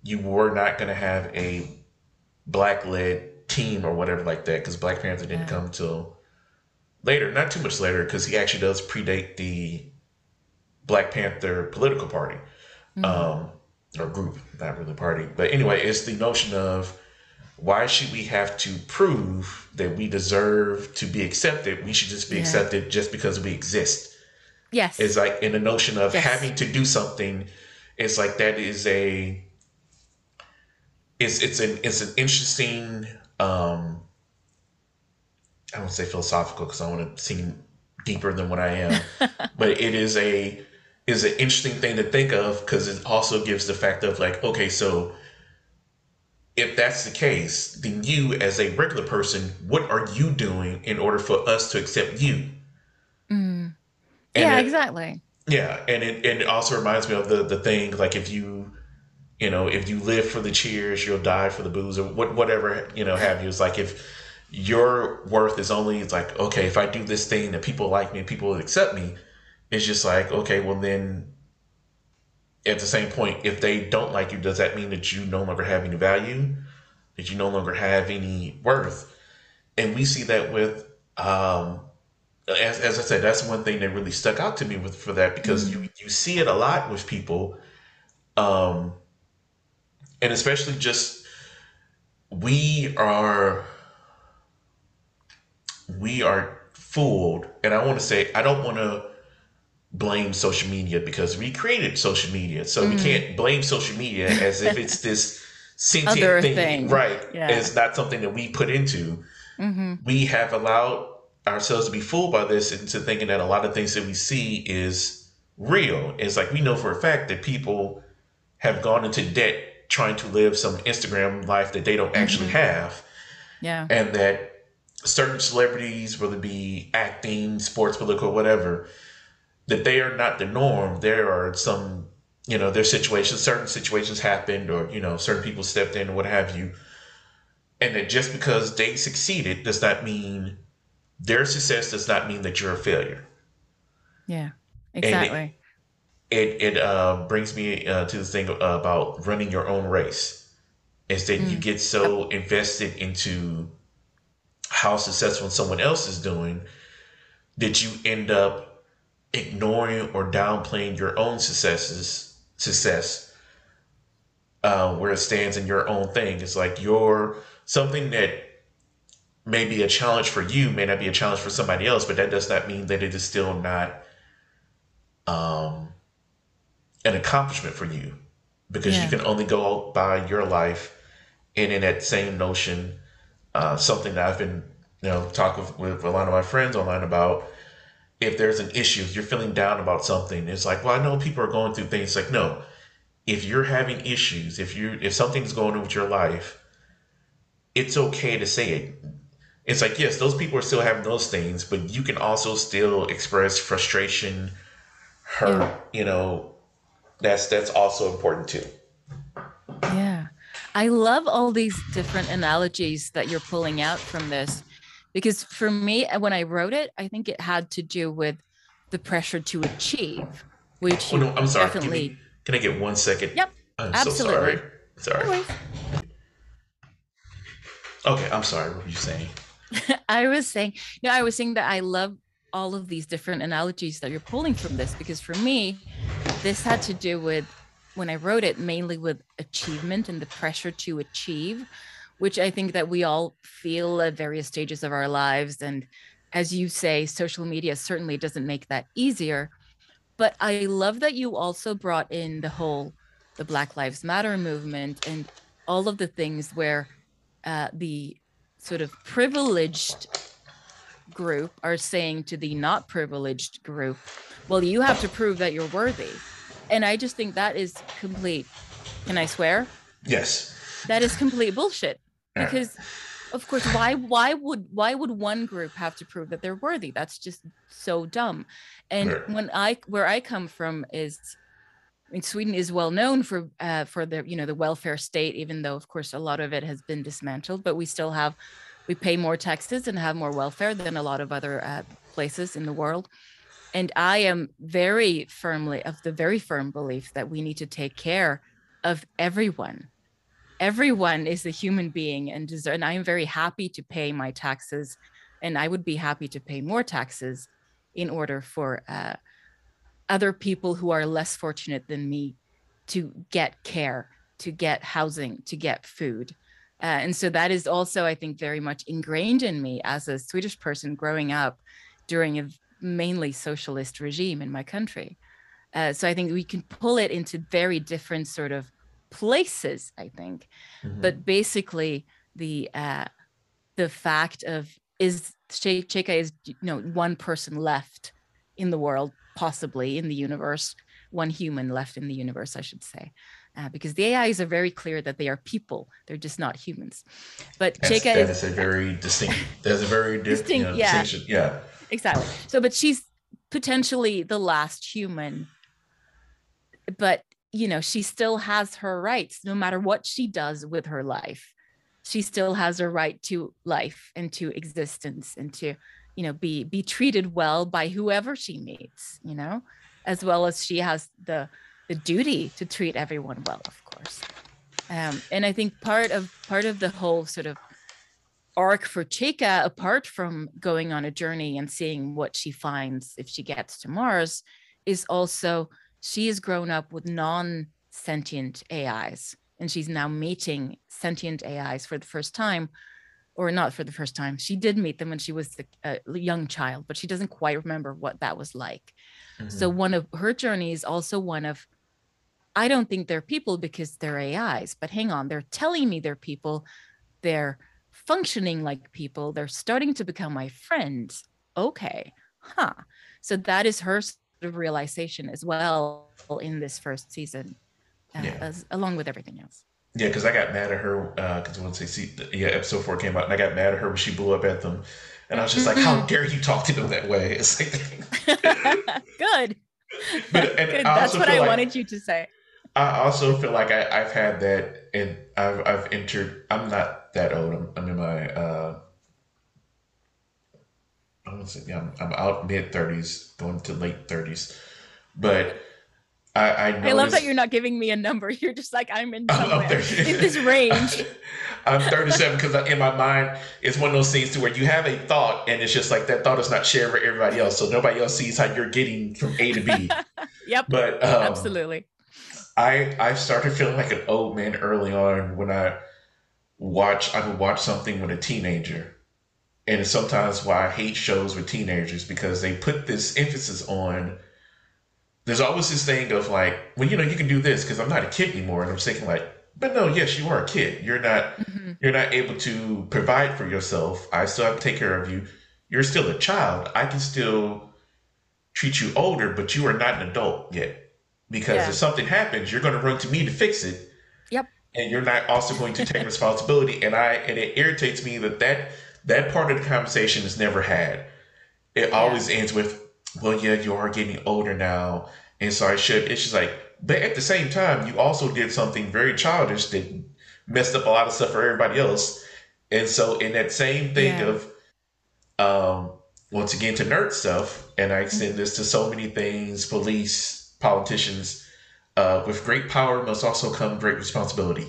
you were not going to have a black led team or whatever like that because Black Panther didn't yeah. come till later, not too much later, because he actually does predate the Black Panther political party mm-hmm. um, or group, not really party. But anyway, it's the notion of why should we have to prove that we deserve to be accepted? We should just be yeah. accepted just because we exist. Yes. It's like in the notion of yes. having to do something. It's like that is a. It's it's an it's an interesting. um I don't say philosophical because I want to seem deeper than what I am, but it is a is an interesting thing to think of because it also gives the fact of like okay so if that's the case then you as a regular person what are you doing in order for us to accept you mm. yeah it, exactly yeah and it, and it also reminds me of the the thing like if you you know if you live for the cheers you'll die for the booze or what, whatever you know have you. It's like if your worth is only it's like okay if i do this thing that people like me people accept me it's just like okay well then at the same point if they don't like you does that mean that you no longer have any value? That you no longer have any worth? And we see that with um as, as i said that's one thing that really stuck out to me with for that because mm-hmm. you you see it a lot with people um and especially just we are we are fooled and i want to say i don't want to blame social media because we created social media. So mm. we can't blame social media as if it's this sentient thing. thing. Right. Yeah. It's not something that we put into. Mm-hmm. We have allowed ourselves to be fooled by this into thinking that a lot of things that we see is real. It's like we know for a fact that people have gone into debt trying to live some Instagram life that they don't mm-hmm. actually have. Yeah. And that certain celebrities, whether it be acting, sports, political, whatever, that they are not the norm. There are some, you know, there's situations, certain situations happened, or you know, certain people stepped in, or what have you, and that just because they succeeded does not mean their success does not mean that you're a failure. Yeah, exactly. It it, uh, brings me uh, to the thing about running your own race. Is that mm. you get so invested into how successful someone else is doing that you end up ignoring or downplaying your own successes success uh, where it stands in your own thing it's like you're something that may be a challenge for you may not be a challenge for somebody else but that does not mean that it is still not um, an accomplishment for you because yeah. you can only go by your life and in that same notion uh, something that i've been you know talking with, with a lot of my friends online about if there's an issue, if you're feeling down about something, it's like, well, I know people are going through things. Like, no, if you're having issues, if you if something's going on with your life, it's okay to say it. It's like, yes, those people are still having those things, but you can also still express frustration, hurt, yeah. you know, that's that's also important too. Yeah. I love all these different analogies that you're pulling out from this because for me when i wrote it i think it had to do with the pressure to achieve which oh, no, i'm sorry. Definitely... can, can, i get one second? Yep i'm absolutely. so sorry. Sorry okay i'm sorry. What were you saying? I was saying no i was saying that i love all of these different analogies that you're pulling from this because for me this had to do with when i wrote it mainly with achievement and the pressure to achieve which I think that we all feel at various stages of our lives. And as you say, social media certainly doesn't make that easier. But I love that you also brought in the whole the Black Lives Matter movement and all of the things where uh, the sort of privileged group are saying to the not privileged group, well, you have to prove that you're worthy. And I just think that is complete. Can I swear? Yes. That is complete bullshit because of course why why would why would one group have to prove that they're worthy that's just so dumb and when i where i come from is I mean, Sweden is well known for uh, for the you know the welfare state, even though of course a lot of it has been dismantled. But we still have we pay more taxes and have more welfare than a lot of other uh, places in the world. And I am very firmly of the very firm belief that we need to take care of everyone everyone is a human being and deserve, and I am very happy to pay my taxes, and I would be happy to pay more taxes in order for uh, other people who are less fortunate than me to get care, to get housing, to get food. Uh, and so that is also, I think, very much ingrained in me as a Swedish person growing up during a mainly socialist regime in my country. Uh, so I think we can pull it into very different sort of places. I think, mm-hmm. but basically the uh, the fact of is Chaika is you know one person left in the world, possibly in the universe, one human left in the universe, I should say. Uh, because the AIs are very clear that they are people; they're just not humans. But that's, Chaika that is, is a very distinct. There's a very distinct, you know, yeah, distinction. Yeah, exactly. So, but she's potentially the last human. But you know, she still has her rights, no matter what she does with her life. She still has a right to life and to existence and to, you know, be be treated well by whoever she meets. You know, as well as she has the the duty to treat everyone well, of course. Um, and I think part of part of the whole sort of arc for Chaika, apart from going on a journey and seeing what she finds if she gets to Mars, is also she has grown up with non-sentient AIs, and she's now meeting sentient AIs for the first time, or not for the first time. She did meet them when she was a young child, but she doesn't quite remember what that was like. Mm-hmm. So one of her journeys also one of I don't think they're people because they're AIs, but hang on, they're telling me they're people. They're functioning like people. They're starting to become my friends. Okay. Huh. So that is her sort of realization as well in this first season, uh, yeah. as, along with everything else. Yeah, because I got mad at her because uh, once they see, yeah, episode four came out, and I got mad at her when she blew up at them, and I was just like, "How mm-hmm. dare you talk to them that way?" It's like, good. But good. That's what I like, wanted you to say. I also feel like I, have had that, and I've I've entered. I'm not that old. I'm, I'm in my. Uh, I would say yeah, I'm, I'm out mid thirties, going to late thirties, but I I, I, love that you're not giving me a number. You're just like I'm in somewhere I'm in this range. I'm 37 because in my mind it's one of those things to where you have a thought and it's just like that thought is not shared with everybody else, so nobody else sees how you're getting from A to B. yep. But um, absolutely. I I started feeling like an old man early on when I watch I would watch something with a teenager. And sometimes why I hate shows with teenagers because they put this emphasis on there's always this thing of like, well, you know, you can do this because I'm not a kid anymore. And I'm thinking like, but no, yes, you are a kid. You're not mm-hmm. you're not able to provide for yourself. I still have to take care of you. You're still a child. I can still treat you older, but you are not an adult yet because yeah. if something happens, you're going to run to me to fix it. And you're not also going to take responsibility. And I and it irritates me that that that part of the conversation is never had. It yeah. always ends with, "Well, yeah, you are getting older now, and so I should." It's just like, but at the same time, you also did something very childish that messed up a lot of stuff for everybody else. And so, in that same thing yeah. of, um, once again to nerd stuff, and I extend mm-hmm. this to so many things, police, politicians. Uh, with great power must also come great responsibility.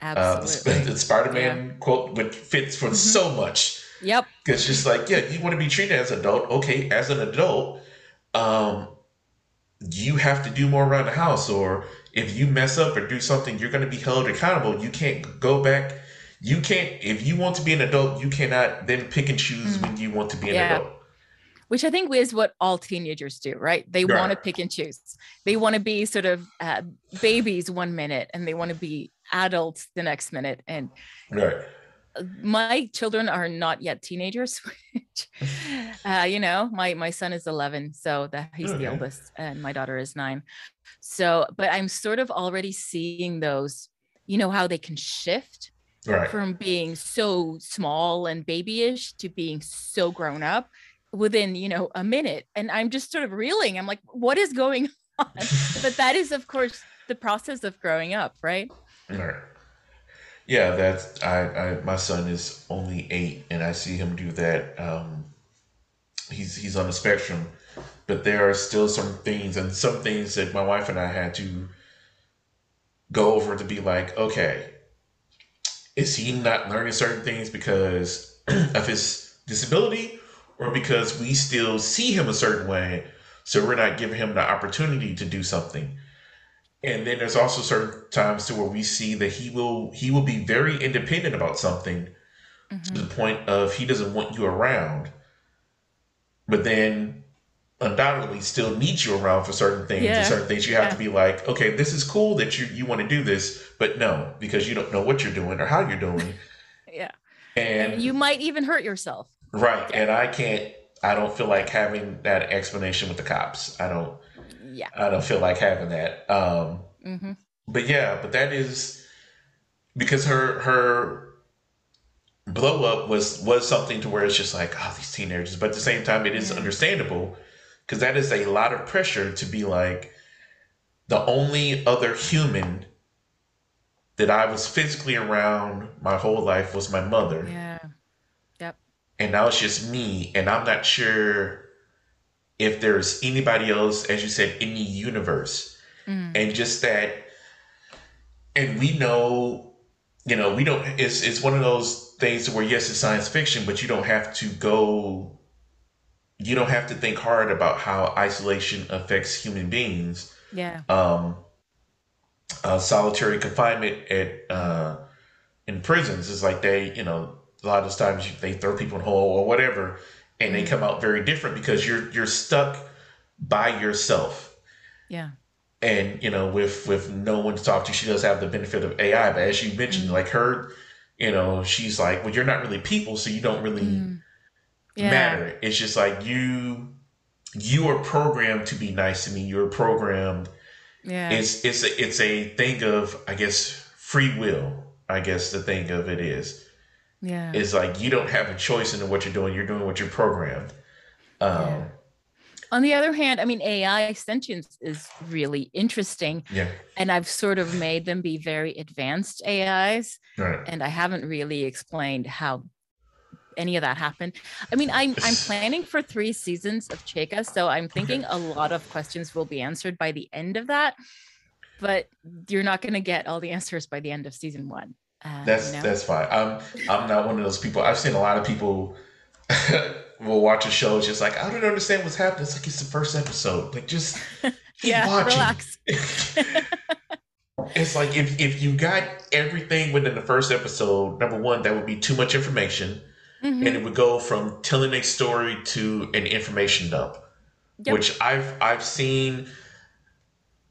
Absolutely. Uh, the, Spider-Man yeah. quote which fits for mm-hmm. so much. Yep. Because just like, yeah, you want to be treated as an adult. Okay, as an adult, um, you have to do more around the house. Or if you mess up or do something, you're going to be held accountable. You can't go back. You can't, if you want to be an adult, you cannot then pick and choose mm-hmm. when you want to be an yeah. adult which I think is what all teenagers do, right? They want to pick and choose. They want to be sort of uh, babies one minute and they want to be adults the next minute. And right. my children are not yet teenagers. Which, uh, you know, my my son is 11, so that he's okay. the oldest, and my daughter is nine. So, but I'm sort of already seeing those. You know how they can shift right. from being so small and babyish to being so grown up within you know a minute and i'm just sort of reeling. I'm like what is going on? But that is of course the process of growing up right? Right. Yeah that's I, I my son is only eight and i see him do that um he's he's on the spectrum. But there are still some things and some things that my wife and i had to go over to be like okay is he not learning certain things because of his disability or because we still see him a certain way, so we're not giving him the opportunity to do something. And then there's also certain times to where we see that he will he will be very independent about something mm-hmm. to the point of he doesn't want you around. But then undoubtedly still needs you around for certain things yeah. and certain things you have yeah. to be like okay this is cool that you you want to do this but no because you don't know what you're doing or how you're doing yeah and, and you might even hurt yourself right and i can't i don't feel like having that explanation with the cops i don't yeah i don't feel like having that um mm-hmm. but yeah but that is because her her blow up was was something to where it's just like oh these teenagers but at the same time it is yeah. understandable because that is a lot of pressure to be like the only other human that I was physically around my whole life was my mother. Yeah. And now it's just me, and I'm not sure if there's anybody else, as you said, in the universe. Mm. And just that, and we know, you know, we don't. It's it's one of those things where yes, it's science fiction, but you don't have to go you don't have to think hard about how isolation affects human beings. Yeah. Um, uh, solitary confinement at uh, in prisons is like they, you know, a lot of times they throw people in a hole or whatever, and they come out very different because you're you're stuck by yourself. Yeah. And you know, with with no one to talk to, she does have the benefit of AI. But as you mentioned, mm-hmm. like her, you know, she's like, well, you're not really people, so you don't really. Mm-hmm yeah. matter. It's just like you you are programmed to be nice to me. You're programmed. Yeah. It's it's a, it's a thing of I guess free will. I guess the thing of it is. Yeah. It's like you don't have a choice in what you're doing. You're doing what you're programmed. Um, yeah. On the other hand, I mean, AI sentience is really interesting. Yeah. And I've sort of made them be very advanced AIs. Right. And I haven't really explained how any of that happen. I mean, I'm I'm planning for three seasons of Chaika, so I'm thinking a lot of questions will be answered by the end of that. But you're not going to get all the answers by the end of season one. Uh, that's know? that's fine. I'm I'm not one of those people. I've seen a lot of people will watch a show just like I don't understand what's happening. It's like it's the first episode. Like just yeah, watching. relax. it's like if if you got everything within the first episode, number one, that would be too much information mm-hmm. and it would go from telling a story to an information dump, yep. which I've I've seen.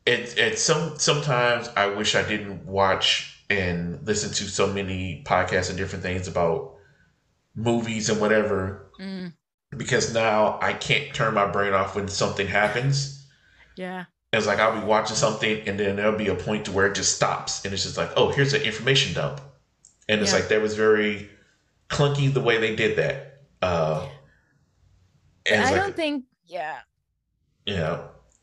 It, it some sometimes I wish I didn't watch and listen to so many podcasts and different things about movies and whatever mm. because now I can't turn my brain off when something happens. Yeah. It's like I'll be watching something and then there'll be a point to where it just stops and it's just like, oh, here's an information dump. And it's yeah. like that was very clunky the way they did that. Uh, I like, don't think, yeah. Yeah.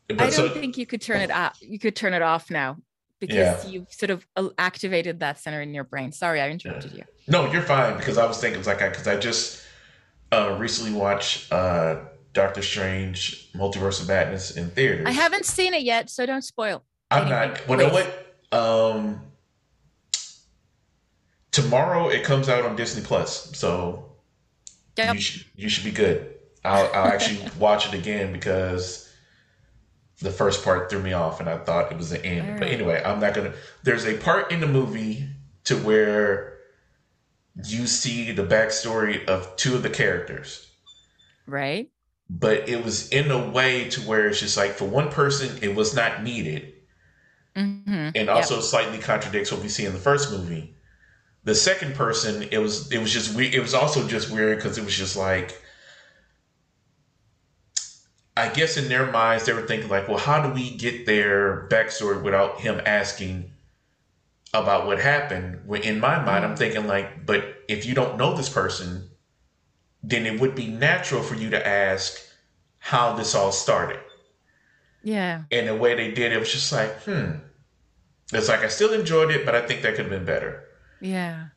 I don't so, think you could turn it off. You could turn it off now because yeah. you've sort of uh, activated that center in your brain. Sorry, I interrupted yeah. you. No, you're fine because I was thinking like I because I just uh, recently watched uh, Doctor Strange: Multiverse of Madness in theaters. I haven't seen it yet, so don't spoil. I'm anything, not. Well, know what? Um, tomorrow it comes out on Disney Plus, so yep. you should you should be good. I'll, I'll actually watch it again because the first part threw me off, and I thought it was the end. Right. But anyway, I'm not gonna. There's a part in the movie to where you see the backstory of two of the characters, right? But it was in a way to where it's just like for one person it was not needed, mm-hmm. and also yep. slightly contradicts what we see in the first movie the second person, it was it was just weird. It was also just weird because it was just like, I guess in their minds they were thinking like, well, how do we get their backstory without him asking about what happened? When in my mind, I'm thinking like, but if you don't know this person, then it would be natural for you to ask how this all started. Yeah. And the way they did it was just like, hmm. It's like I still enjoyed it, but I think that could have been better. Yeah.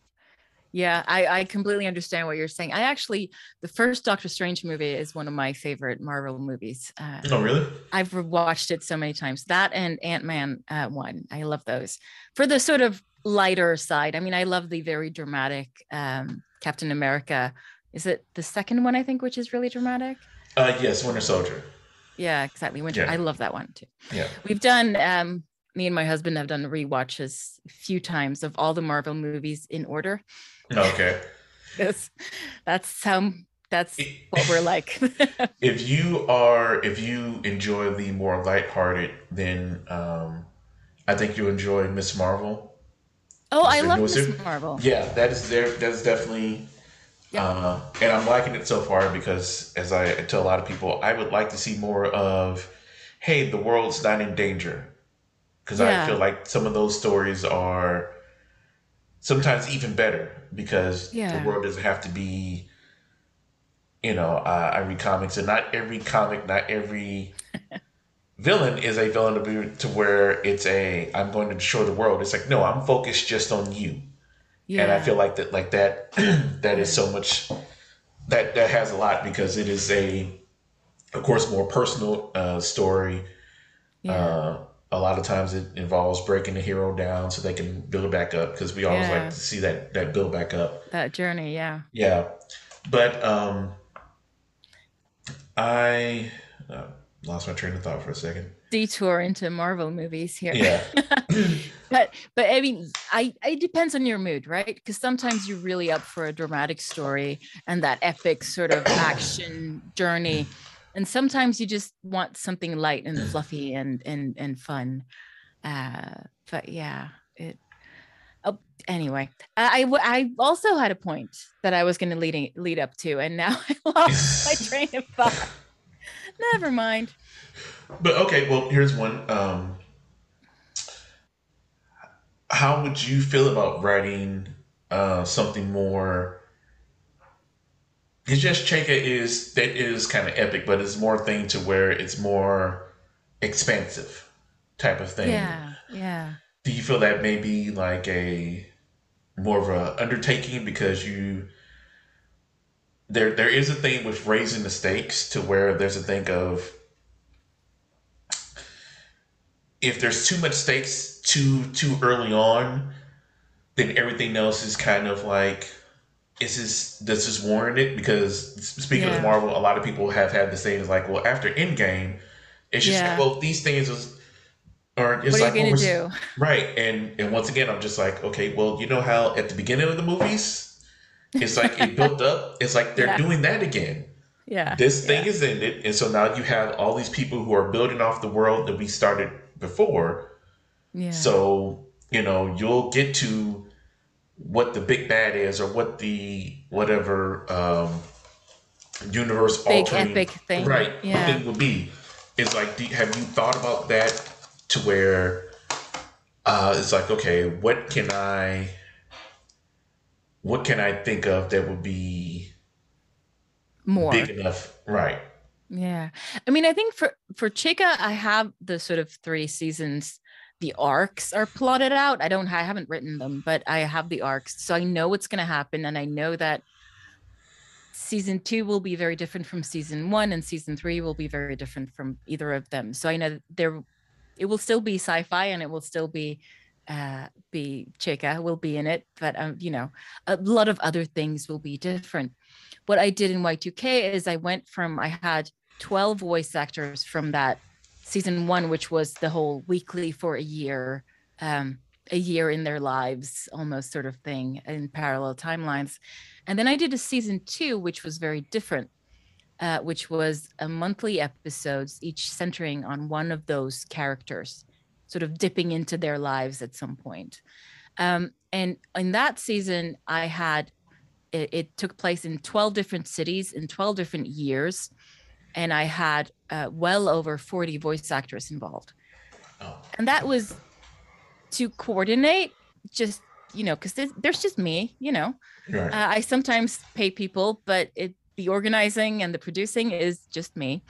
Yeah, I, I completely understand what you're saying. I actually, the first Doctor Strange movie is one of my favorite Marvel movies. Uh, oh, really? I've watched it so many times. That and Ant Man uh, one, I love those. For the sort of lighter side, I mean, I love the very dramatic um, Captain America. Is it the second one? I think, which is really dramatic. Uh, yes, Winter Soldier. Yeah, exactly. Winter. Yeah. I love that one too. Yeah. We've done um, me and my husband have done re-watches a few times of all the Marvel movies in order. Okay. that's that's how that's what we're like. if you are, if you enjoy the more lighthearted, then um, I think you enjoy Miss Marvel. Oh, I love Miss Marvel. Yeah, that is there. That's definitely. Yeah. Uh, and I'm liking it so far because, as I tell a lot of people, I would like to see more of, hey, the world's not in danger, because yeah. I feel like some of those stories are sometimes even better because yeah. the world doesn't have to be you know, uh, I read comics, and not every comic, not every villain is a villain to be to where it's a I'm going to destroy the world. It's like no, I'm focused just on you, yeah. and I feel like that like that that is so much that that has a lot because it is a of course more personal uh, story. Yeah. Uh, a lot of times it involves breaking the hero down so they can build it back up because we always yeah. like to see that that build back up that journey yeah yeah but um I uh, lost my train of thought for a second. Detour into Marvel movies here. Yeah. but but I mean, I it depends on your mood, right? Because sometimes you're really up for a dramatic story and that epic sort of action journey, and sometimes you just want something light and fluffy and and and fun. Uh, but yeah, it Oh, anyway, I, I also had a point that I was going to lead lead up to, and now I lost my train of thought. Never mind. But okay, well, here's one. Um, how would you feel about writing uh, something more? It's just Chaika is that is kind of epic, but it's more thing to where it's more expansive type of thing. Yeah, yeah do you feel that may be like a more of a undertaking because you there there is a thing with raising the stakes to where there's a thing of if there's too much stakes too too early on, then everything else is kind of like is this does this warrant it? Because speaking yeah. of Marvel, a lot of people have had the same as like, well, after Endgame, it's just yeah. well, these things was or it's what are like, you gonna do? Right. And and once again I'm just like, okay, well, you know how at the beginning of the movies, it's like it built up. It's like they're yeah. doing that again. Yeah. This thing is ended. And so now you have all these people who are building off the world that we started before. Yeah. So, you know, you'll get to what the big bad is or what the whatever um universe big altering, epic thing. Right. Yeah. Thing would be. Is like, do, have you thought about that to where uh, it's like, okay, what can I, what can I think of that would be more big enough, right? Yeah, I mean, I think for for Chaika I have the sort of three seasons. The arcs are plotted out. I don't, I haven't written them, but I have the arcs, so I know what's going to happen, and I know that season two will be very different from season one, and season three will be very different from either of them. So I know there it will still be sci-fi and it will still be uh be Chaika will be in it but um you know a lot of other things will be different what i did in y2k is i went from i had 12 voice actors from that season one which was the whole weekly for a year um a year in their lives almost sort of thing in parallel timelines and then i did a season two which was very different uh, which was a monthly episodes, each centering on one of those characters, sort of dipping into their lives at some point. Um, and in that season, I had it, it, took place in 12 different cities in 12 different years, and I had uh, well over 40 voice actors involved. Oh. And that was to coordinate just you know because there's just me you know right. uh, i sometimes pay people but it the organizing and the producing is just me.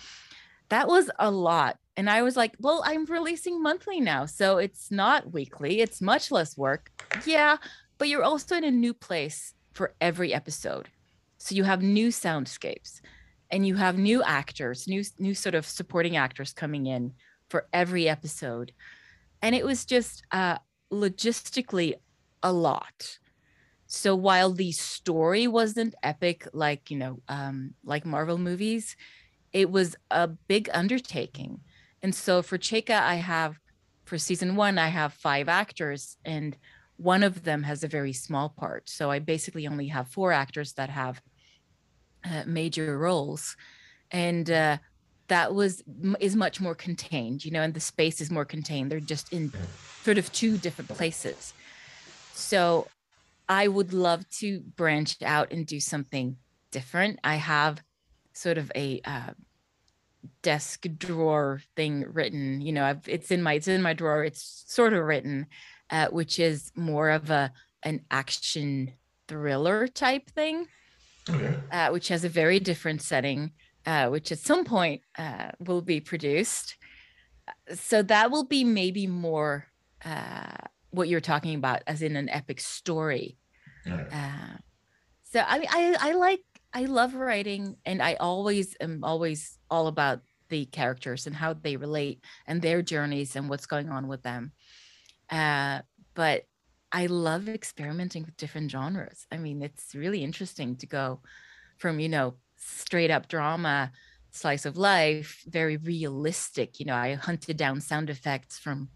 That was a lot. And I was like, well, I'm releasing monthly now. So it's not weekly, it's much less work. Yeah, but you're also in a new place for every episode. So you have new soundscapes and you have new actors, new new sort of supporting actors coming in for every episode. And it was just uh logistically a lot. So while the story wasn't epic like you know um like marvel movies it was a big undertaking. And so for Chaika i have for season one i have five actors and one of them has a very small part. So i basically only have four actors that have uh, major roles, and uh, that was is much more contained, you know, and the space is more contained. They're just in sort of two different places. So I would love to branch out and do something different. I have sort of a uh, desk drawer thing written. You know, I've, it's in my it's in my drawer. It's sort of written, uh, which is more of a an action thriller type thing, okay. uh, which has a very different setting, uh, which at some point uh, will be produced. So that will be maybe more uh, what you're talking about, as in an epic story. Uh, so I mean, I I like I love writing, and I always am always all about the characters and how they relate and their journeys and what's going on with them. Uh, but I love experimenting with different genres. I mean, it's really interesting to go from, you know, straight up drama, slice of life, very realistic. You know, I hunted down sound effects from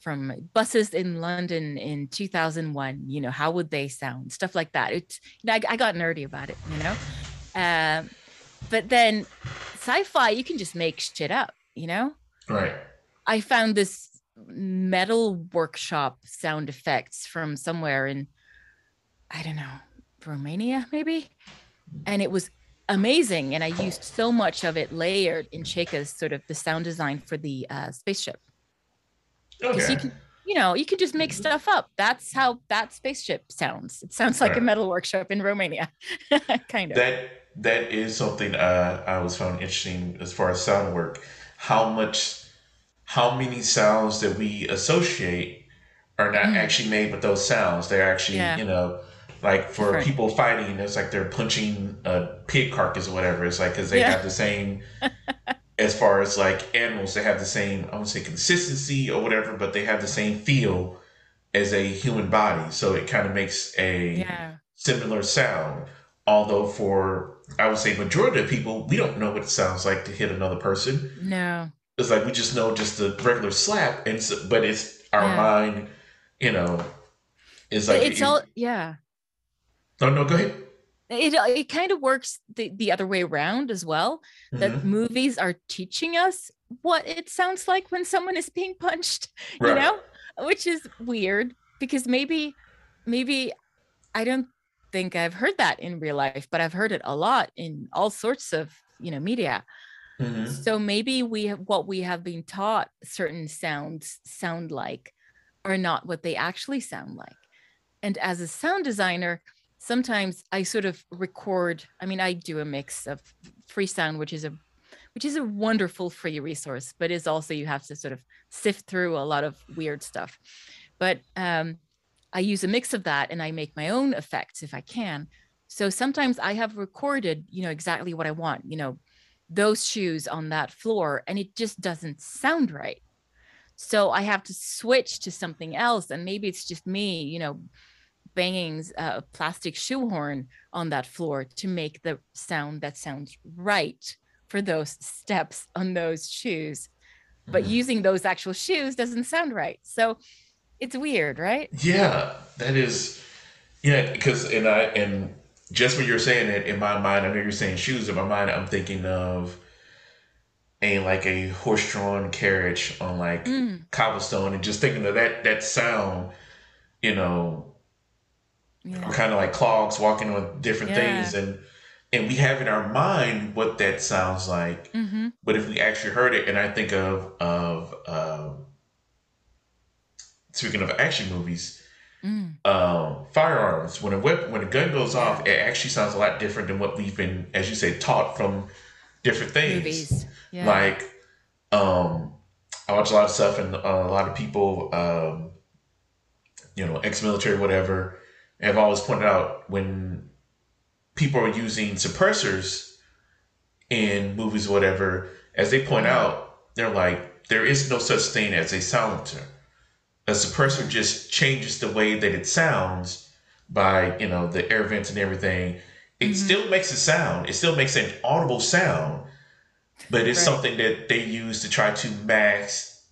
from buses in London in 2001. You know, how would they sound? Stuff like that. It's you know, I, I got nerdy about it. You know, uh, but then sci-fi, you can just make shit up. You know, right? I found this metal workshop sound effects from somewhere in I don't know, Romania maybe. And it was amazing. And I used so much of it layered in Chaika's sort of the sound design for the uh, spaceship. Okay. You, can, you know, you can just make stuff up. That's how that spaceship sounds. It sounds like right. a metal workshop in Romania, kind of. That that is something uh, I was found interesting as far as sound work. How much how many sounds that we associate are not mm. actually made with those sounds. They're actually, yeah. you know, like for Different. people fighting, it's like they're punching a pig carcass or whatever. It's like because they yeah. have the same, as far as like animals, they have the same, I won't say consistency or whatever, but they have the same feel as a human body. So it kind of makes a yeah. similar sound. Although for, I would say, majority of people, we don't know what it sounds like to hit another person. No it's like we just know just the regular slap, and so, but it's our yeah. mind, you know, is like it's it, all yeah. No, no, go ahead. It it kind of works the, the other way around as well. That mm-hmm. movies are teaching us what it sounds like when someone is being punched, right. you know, which is weird because maybe maybe I don't think I've heard that in real life, but I've heard it a lot in all sorts of you know media. Mm-hmm. So maybe we have what we have been taught certain sounds sound like are not what they actually sound like. And as a sound designer, sometimes I sort of record, I mean, I do a mix of Freesound which is a which is a wonderful free resource, but is also you have to sort of sift through a lot of weird stuff. But um, I use a mix of that and I make my own effects if I can. So sometimes I have recorded, you know, exactly what I want, you know, those shoes on that floor and it just doesn't sound right. So I have to switch to something else. And maybe it's just me, you know, banging a plastic shoehorn on that floor to make the sound that sounds right for those steps on those shoes. But mm. using those actual shoes doesn't sound right. So it's weird, right? Yeah, that is. Yeah, because and I and just when you're saying it in my mind, I know you're saying shoes. In my mind, I'm thinking of a like a horse-drawn carriage on like mm. cobblestone, and just thinking of that that sound. You know, yeah. kind of like clogs walking on different yeah. things, and and we have in our mind what that sounds like. Mm-hmm. But if we actually heard it, and I think of of um, speaking of action movies Mm. Um, firearms. When a weapon, when a gun goes off, it actually sounds a lot different than what we've been, as you say, taught from different things. Movies. Yeah. Like, um, I watch a lot of stuff, and uh, a lot of people, um, you know, ex-military, whatever, have always pointed out when people are using suppressors in movies, whatever, as they point out, they're like, there is no such thing as a silencer a suppressor just changes the way that it sounds by you know the air vents and everything it mm-hmm. still makes a sound it still makes an audible sound but it's right. something that they use to try to mask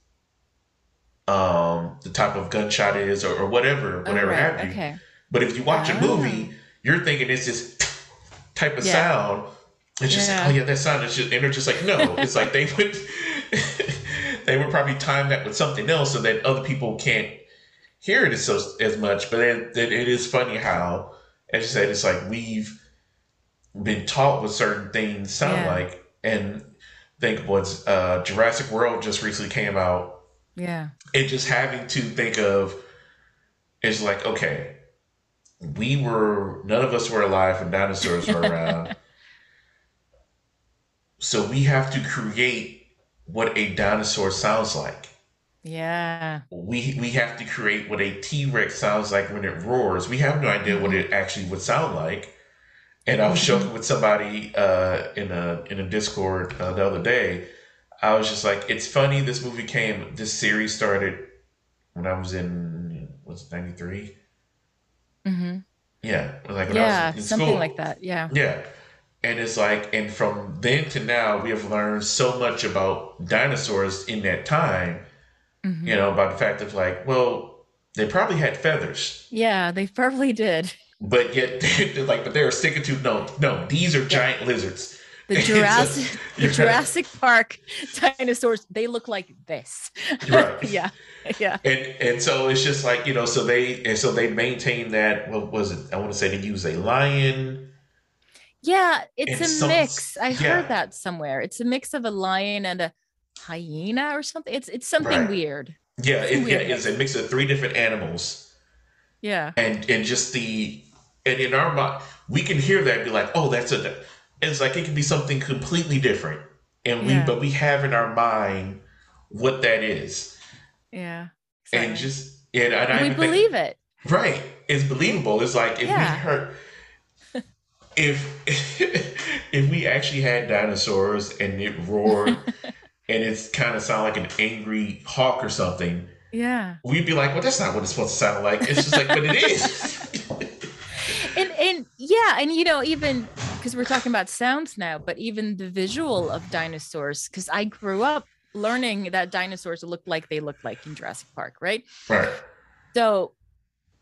um the type of gunshot it is or, or whatever oh, whatever oh, right. have you okay. but if you watch a movie you're thinking it's this type of yeah. sound. It's just yeah. like, oh yeah, that sound is just and they're just like, no. it's like they would they would probably time that with something else so that other people can't hear it as as much. But it, it, is funny how, as you said, it's like we've been taught what certain things sound yeah. like, and think what's uh, Jurassic World just recently came out. Yeah, and just having to think of it's like okay, we were none of us were alive when dinosaurs were around. so we have to create what a dinosaur sounds like. Yeah. We we have to create what a T-Rex sounds like when it roars. We have no idea what it actually would sound like. And I was mm-hmm. joking with somebody uh, in a in a Discord uh, the other day. I was just like, it's funny. This movie came. This series started when I was in was it ninety three. Mm-hmm. Yeah, like yeah, something school. like that. Yeah. Yeah. And it's like, and from then to now, we have learned so much about dinosaurs in that time Mm-hmm. You know, about the fact of like, well, they probably had feathers. Yeah, they probably did. But yet, they're like, but they're sticking to no, no. These are giant yeah. lizards. The Jurassic, so, the Jurassic Park dinosaurs, they look like this. Right. yeah. Yeah. And and so it's just like you know, so they and so they maintain that. What was it? I want to say they use a lion. Yeah, it's a some, mix. I yeah. heard that somewhere. It's a mix of a lion and a hyena or something. It's it's something right. weird. Yeah, it's, it, weird yeah, it's a mix of three different animals. Yeah. And and just the and in our mind we can hear that and be like, oh, that's a it's like it can be something completely different. And we yeah. but we have in our mind what that is. Yeah. Exactly. And just and, and, and we believe think, it. Right. It's believable. It's like if yeah. we heard if if we actually had dinosaurs and it roared and it's kind of sound like an angry hawk or something, yeah, we'd be like, well, that's not what it's supposed to sound like. It's just like, but it is. and and yeah, and you know, even because we're talking about sounds now, but even the visual of dinosaurs, because I grew up learning that dinosaurs look like they look like in Jurassic Park, right? Right. So,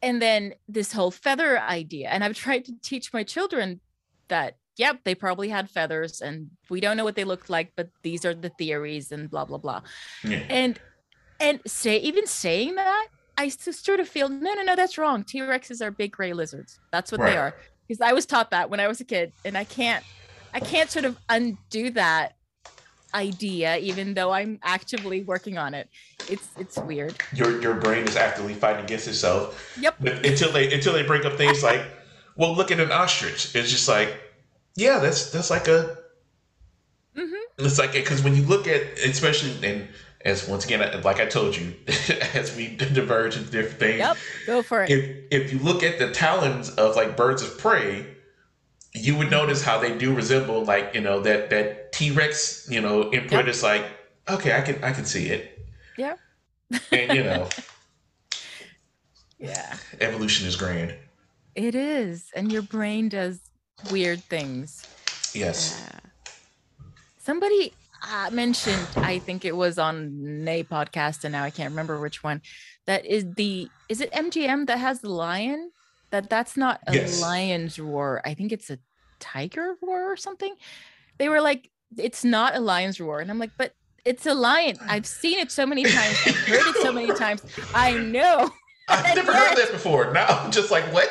and then this whole feather idea, and I've tried to teach my children that yep, they probably had feathers and we don't know what they looked like, but these are the theories and blah blah blah. Yeah. And and say even saying that, I sort of feel no, no, no, that's wrong. T Rexes are big gray lizards. That's what right. they are. Because I was taught that when I was a kid, and I can't, I can't sort of undo that idea, even though I'm actively working on it. It's it's weird. Your your brain is actively fighting against itself. Yep. But until they until they bring up things like, well, look at an ostrich. It's just like yeah, that's that's like a. Mm-hmm. It's like it. because when you look at, especially and as once again, like I told you, as we diverge into different things. Yep, go for it. If if you look at the talons of like birds of prey, you would notice how they do resemble like you know that that T Rex you know input yep. is like okay, I can I can see it. Yeah. And you know. yeah. Evolution is grand. It is, and your brain does weird things. Yes. Uh, somebody uh, mentioned, I think it was on a podcast, and now I can't remember which one. That is the is it MGM that has the lion? That that's not a yes. lion's roar. I think it's a tiger roar or something. They were like, it's not a lion's roar, and I'm like, but it's a lion. I've seen it so many times. I've heard it so many times. I know. I've never heard that before. Now I'm just like, what?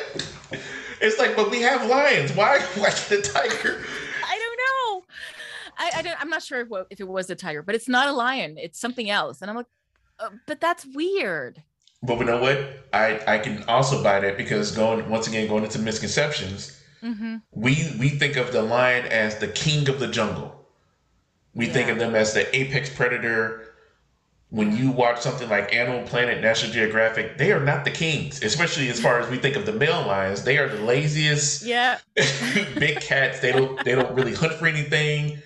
It's like, but we have lions. Why? Why the tiger? I don't know. I, I don't. I'm not sure if, if it was a tiger, but it's not a lion. It's something else. And I'm like, uh, but that's weird. But you know what? I I can also buy that because going once again going into misconceptions. Mm-hmm. We we think of the lion as the king of the jungle. We yeah. think of them as the apex predator when you watch something like Animal Planet, National Geographic, they are not the kings, especially as far as we think of the male lions. They are the laziest, yeah, big cats. They don't they don't really hunt for anything.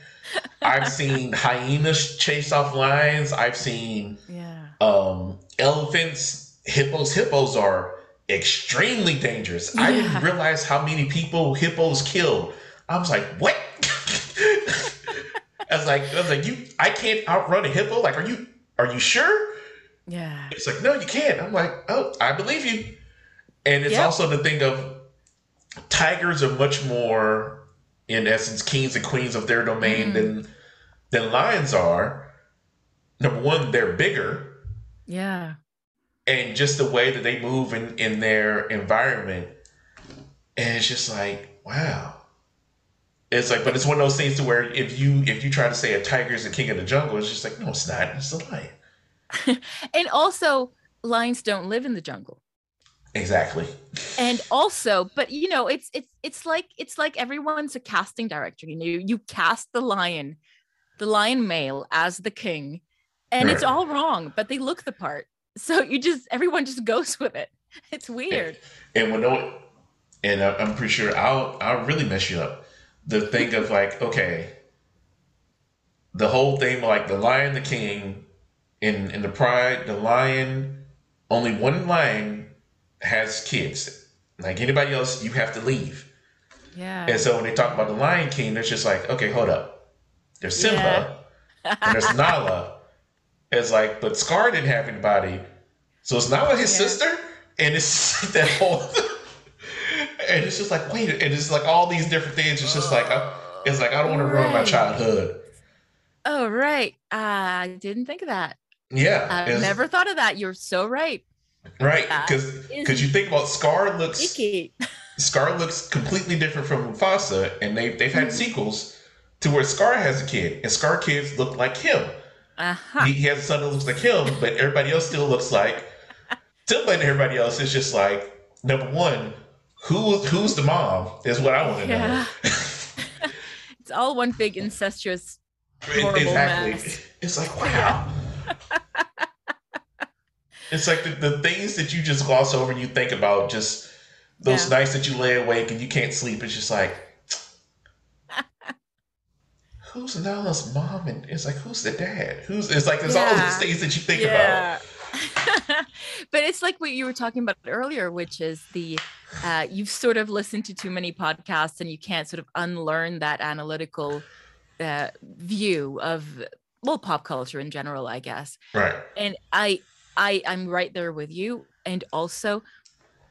I've seen hyenas chase off lions. I've seen yeah. um, elephants, hippos. Hippos are extremely dangerous. Yeah. I didn't realize how many people hippos killed. I was like, what? I was like, I was like, you, I can't outrun a hippo. Like, are you are you sure? Yeah. It's like, no, you can't. I'm like, oh, I believe you. And it's yep. also the thing of tigers are much more in essence, kings and queens of their domain mm. than than lions are. Number one, they're bigger. Yeah. And just the way that they move in, in their environment. And it's just like, wow. It's like, but it's one of those things to where if you if you try to say a tiger is the king of the jungle, it's just like, no, it's not. It's a lion. and also, lions don't live in the jungle. Exactly. And also, but you know, it's it's it's like it's like everyone's a casting director. You know, you cast the lion, the lion male as the king, and right. it's all wrong, but they look the part. So you just everyone just goes with it. It's weird. And, and when no, and I'm pretty sure I'll I'll really mess you up. The thing of like, okay, the whole thing like the lion, the king, in in the pride, the lion, only one lion has kids. Like anybody else, you have to leave. Yeah. And so when they talk about the Lion King, it's just like, okay, hold up. There's Simba yeah. and there's Nala. It's like, but Scar didn't have anybody. So it's not with his yeah. sister? And it's that whole and it's just like, wait, and it's like all these different things. It's just like, I, it's like I don't want to ruin my childhood. Oh right, uh, I didn't think of that. Yeah, I've never thought of that. You're so right. Right, because because you think about Scar looks icky. Scar looks completely different from Mufasa, and they've they've had mm-hmm. sequels to where Scar has a kid, and Scar kids look like him. Uh-huh. He, he, has a son that looks like him, but everybody else still looks like Simba, and everybody else is just like number one, who who's the mom is what I want to yeah. know. it's all one big incestuous horrible exactly. mess. It's like wow. It's like the, the things that you just gloss over and you think about just those yeah. nights that you lay awake and you can't sleep. It's just like, who's Nala's mom? And it's like, who's the dad? Who's, it's like, there's yeah. all these things that you think yeah. about. but it's like what you were talking about earlier, which is the, uh, you've sort of listened to too many podcasts and you can't sort of unlearn that analytical uh, view of well pop culture in general i guess right and i I I'm right there with you. And also,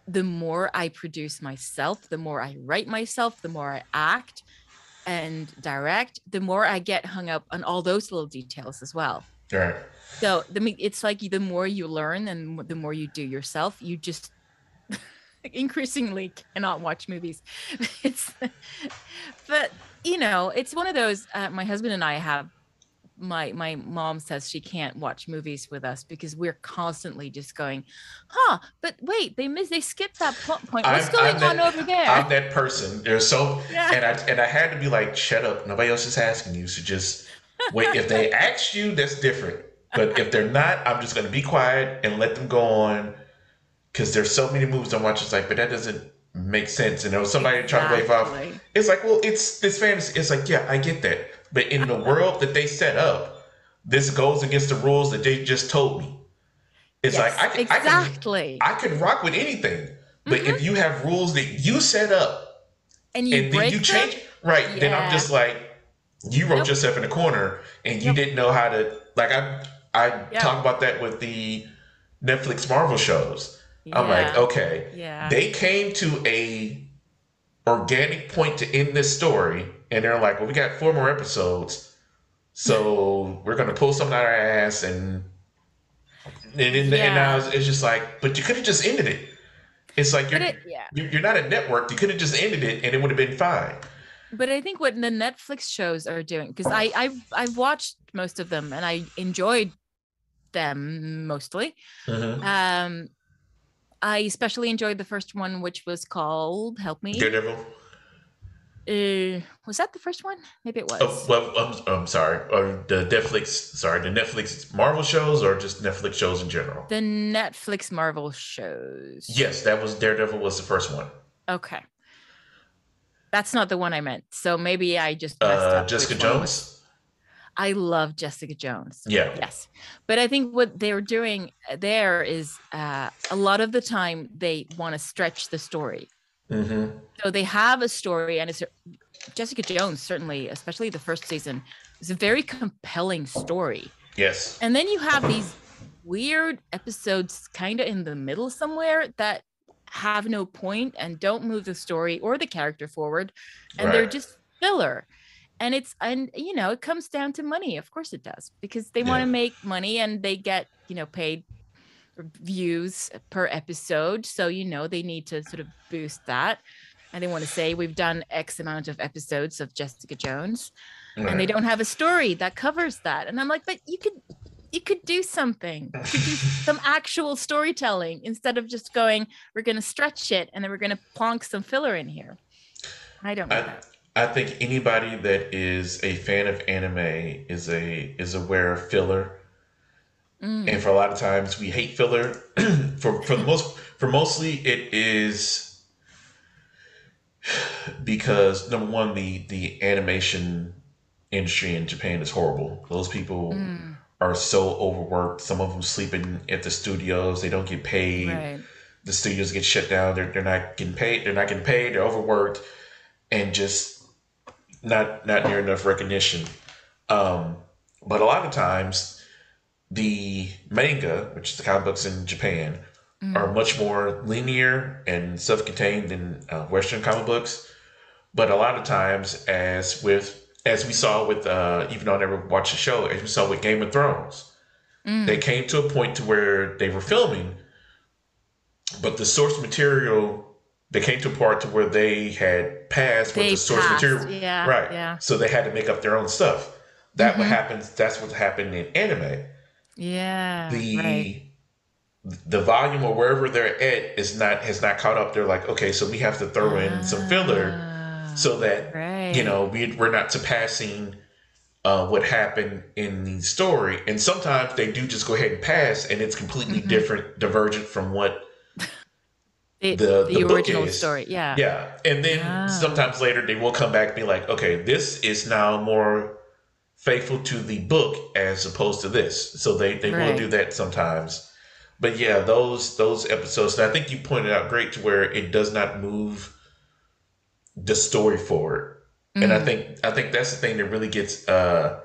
the more I produce myself, the more I write myself, the more I act and direct, the more I get hung up on all those little details as well. Right. So the it's like the more you learn and the more you do yourself, you just increasingly cannot watch movies. it's but you know, it's one of those. Uh, my husband and I have my my mom says she can't watch movies with us because we're constantly just going, huh? But wait, they missed, they skipped that plot point. What's I'm, going I'm on that, over there? I'm that person. There's so, yeah. and I and I had to be like, shut up. Nobody else is asking you, so just wait. if they ask you, that's different. But if they're not, I'm just gonna be quiet and let them go on. Because there's so many movies I watch. It's like, but that doesn't make sense. And there was somebody exactly. trying to wave off. It's like, well, it's this fantasy. It's like, yeah, I get that but in the world that they set up, this goes against the rules that they just told me. It's yes, like I can, exactly. I can, I can rock with anything, but mm-hmm. if you have rules that you set up and you and then you change, them? right? Yeah. Then I'm just like, you wrote nope. yourself in a corner, and you yep. didn't know how to. Like I, I yep. talk about that with the Netflix Marvel shows. Yeah. I'm like, okay, yeah. they came to a organic point to end this story and they're like, "Well, we got four more episodes, so we're gonna pull something out of our ass," and and, and, yeah. and now it's, it's, just like, but you could have just ended it. It's like you're it, yeah. you're not a network. You could have just ended it, and it would have been fine. But I think what the Netflix shows are doing, because I I've I've watched most of them and I enjoyed them mostly. Mm-hmm. Um, I especially enjoyed the first one, which was called "Help Me." Daredevil. Uh, was that the first one? Maybe it was. Oh, well, I'm, I'm sorry. Or the Netflix, sorry, the Netflix Marvel shows or just Netflix shows in general? The Netflix Marvel shows. Yes, that was Daredevil was the first one. Okay. That's not the one I meant. So maybe I just uh, Jessica Jones. I love Jessica Jones. Yeah. Yes. But I think what they're doing there is uh, a lot of the time they want to stretch the story. Mm-hmm. So they have a story, and it's Jessica Jones, certainly, especially the first season, is a very compelling story. Yes. And then you have these weird episodes kind of in the middle somewhere that have no point and don't move the story or the character forward. And right. they're just filler and it's and you know it comes down to money of course it does because they yeah. want to make money and they get you know paid views per episode so you know they need to sort of boost that and they want to say we've done x amount of episodes of jessica jones right. and they don't have a story that covers that and i'm like but you could you could do something could do some actual storytelling instead of just going we're going to stretch it and then we're going to plonk some filler in here i don't know I, that. I think anybody that is a fan of anime is a is aware of filler mm. and for a lot of times we hate filler for for the most for mostly it is because number one the the animation industry in japan is horrible those people mm are so overworked. Some of them sleeping at the studios. They don't get paid. Right. The studios get shut down. They're, they're not getting paid. They're not getting paid. They're overworked, and just not not near enough recognition. Um, but a lot of times, the manga, which is the comic books in Japan, mm. are much more linear and self-contained than uh, Western comic books. But a lot of times, as with as we saw with uh, even though I never watched the show, as we saw with Game of Thrones, mm. they came to a point to where they were filming, but the source material they came to a part to where they had passed with the source passed. material, yeah, right? Yeah. So they had to make up their own stuff. That mm-hmm. what happens. That's what happened in anime. Yeah. The right. the volume or wherever they're at is not has not caught up. They're like, okay, so we have to throw in some filler so that right. you know we, we're not surpassing uh, what happened in the story. And sometimes they do just go ahead and pass, and it's completely mm-hmm. different, divergent from what the, the, the, the original story. Yeah. Yeah. And then ah. sometimes later they will come back and be like, okay, this is now more faithful to the book as opposed to this. So they, they right. will do that sometimes. But yeah, those those episodes, and I think you pointed out great to where it does not move the story forward. Mm-hmm. And I mm. think I think that's the thing that really gets uh,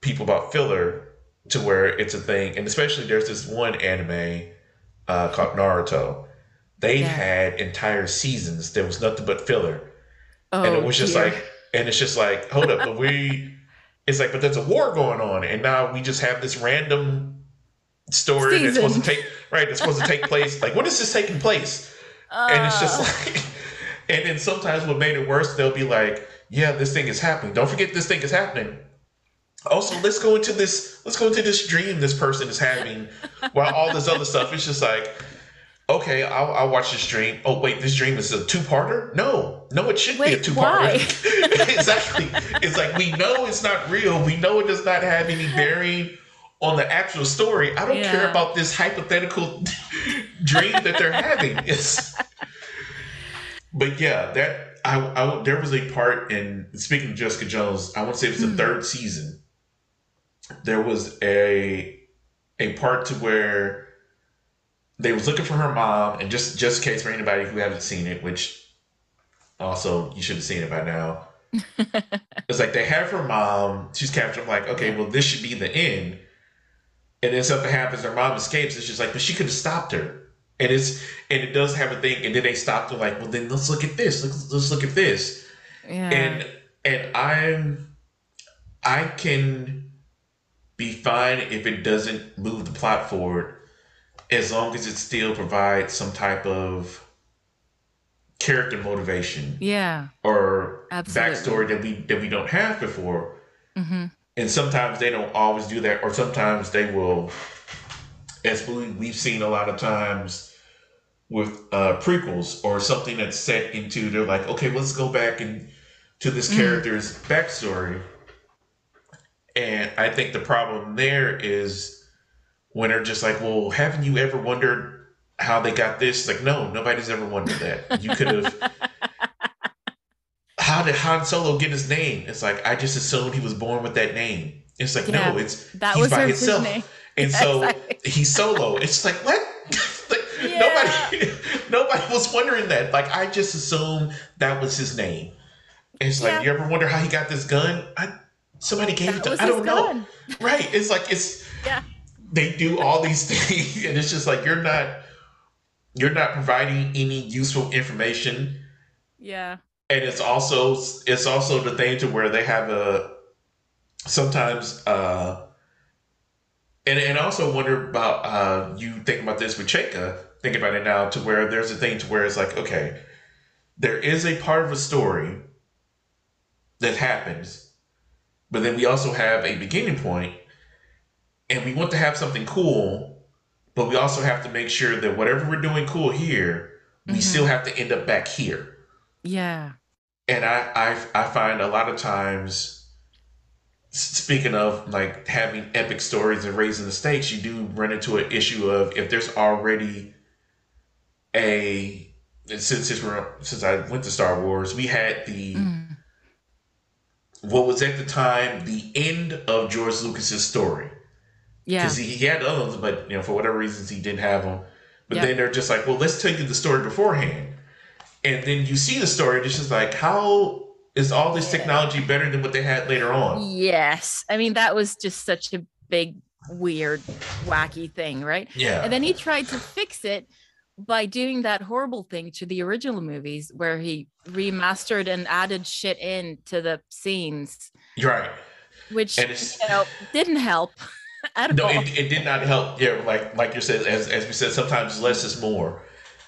people about filler to where it's a thing. And especially there's this one anime uh, called Naruto. They've yeah. had entire seasons. There was nothing but filler. Oh, and it was just dear. like and it's just like, hold up, but we it's like, but there's a war going on, and now we just have this random story Season. that's supposed to take right, that's supposed to take place. Like, what is this taking place? Uh. And it's just uh. like and then sometimes what made it worse, they'll be like, yeah, this thing is happening. Don't forget this thing is happening. Also, let's go into this, let's go into this dream this person is having while all this other stuff It's just like, okay, I'll, I'll watch this dream. Oh, wait, this dream is a two parter? No, no, it should wait, be a two parter. exactly. It's like, we know it's not real. We know it does not have any bearing on the actual story. I don't yeah. care about this hypothetical dream that they're having. It's but yeah, that I, I there was a part in speaking of Jessica Jones. I want to say it was the mm-hmm. third season. There was a a part to where they was looking for her mom, and just just in case for anybody who hasn't seen it, which also you should have seen it by now. it's like they have her mom. She's captured. I'm like, okay, well, this should be the end. And then something happens. Her mom escapes. It's just like, but she could have stopped her and it's and it does have a thing and then they stop to like well then let's look at this let's, let's look at this yeah. and and i'm i can be fine if it doesn't move the plot forward as long as it still provides some type of character motivation yeah or Absolutely. backstory that we that we don't have before mm-hmm. and sometimes they don't always do that or sometimes they will as we, we've seen a lot of times with uh, prequels or something that's set into they're like okay let's go back and to this mm. character's backstory and i think the problem there is when they're just like well haven't you ever wondered how they got this like no nobody's ever wondered that you could have how did han solo get his name it's like i just assumed he was born with that name it's like yeah, no it's that he's was by himself name. and so he's solo it's like what yeah. nobody nobody was wondering that. Like I just assumed that was his name. it's like, you ever wonder how he got this gun? I somebody gave that it to I don't know. Right. It's like it's yeah. They do all these things and it's just like you're not you're not providing any useful information. Yeah. and it's also it's also the thing to where they have a sometimes uh and and I also wonder about uh you think about this with Chaika, think about it now to where there's a thing to where it's like, okay, there is a part of a story that happens, but then we also have a beginning point, and we want to have something cool, but we also have to make sure that whatever we're doing cool here, we mm-hmm. still have to end up back here. Yeah. And I, I I find a lot of times speaking of like having epic stories and raising the stakes, you do run into an issue of if there's already a since since, we're, since I went to Star Wars, we had the mm. what was at the time the end of George Lucas's story. Yeah, because he, he, had others, but you know for whatever reasons he didn't have them. But yep. then they're just like, well, let's tell you the story beforehand, and then you see the story. And it's just like, how is all this technology better than what they had later on? Yes, I mean that was just such a big, weird, wacky thing, right? Yeah, and then he tried to fix it by doing that horrible thing to the original movies where he remastered and added shit in to the scenes. Right. Which you know didn't help no. It, it did not help. Yeah, like like you said, as as we said, sometimes less is more.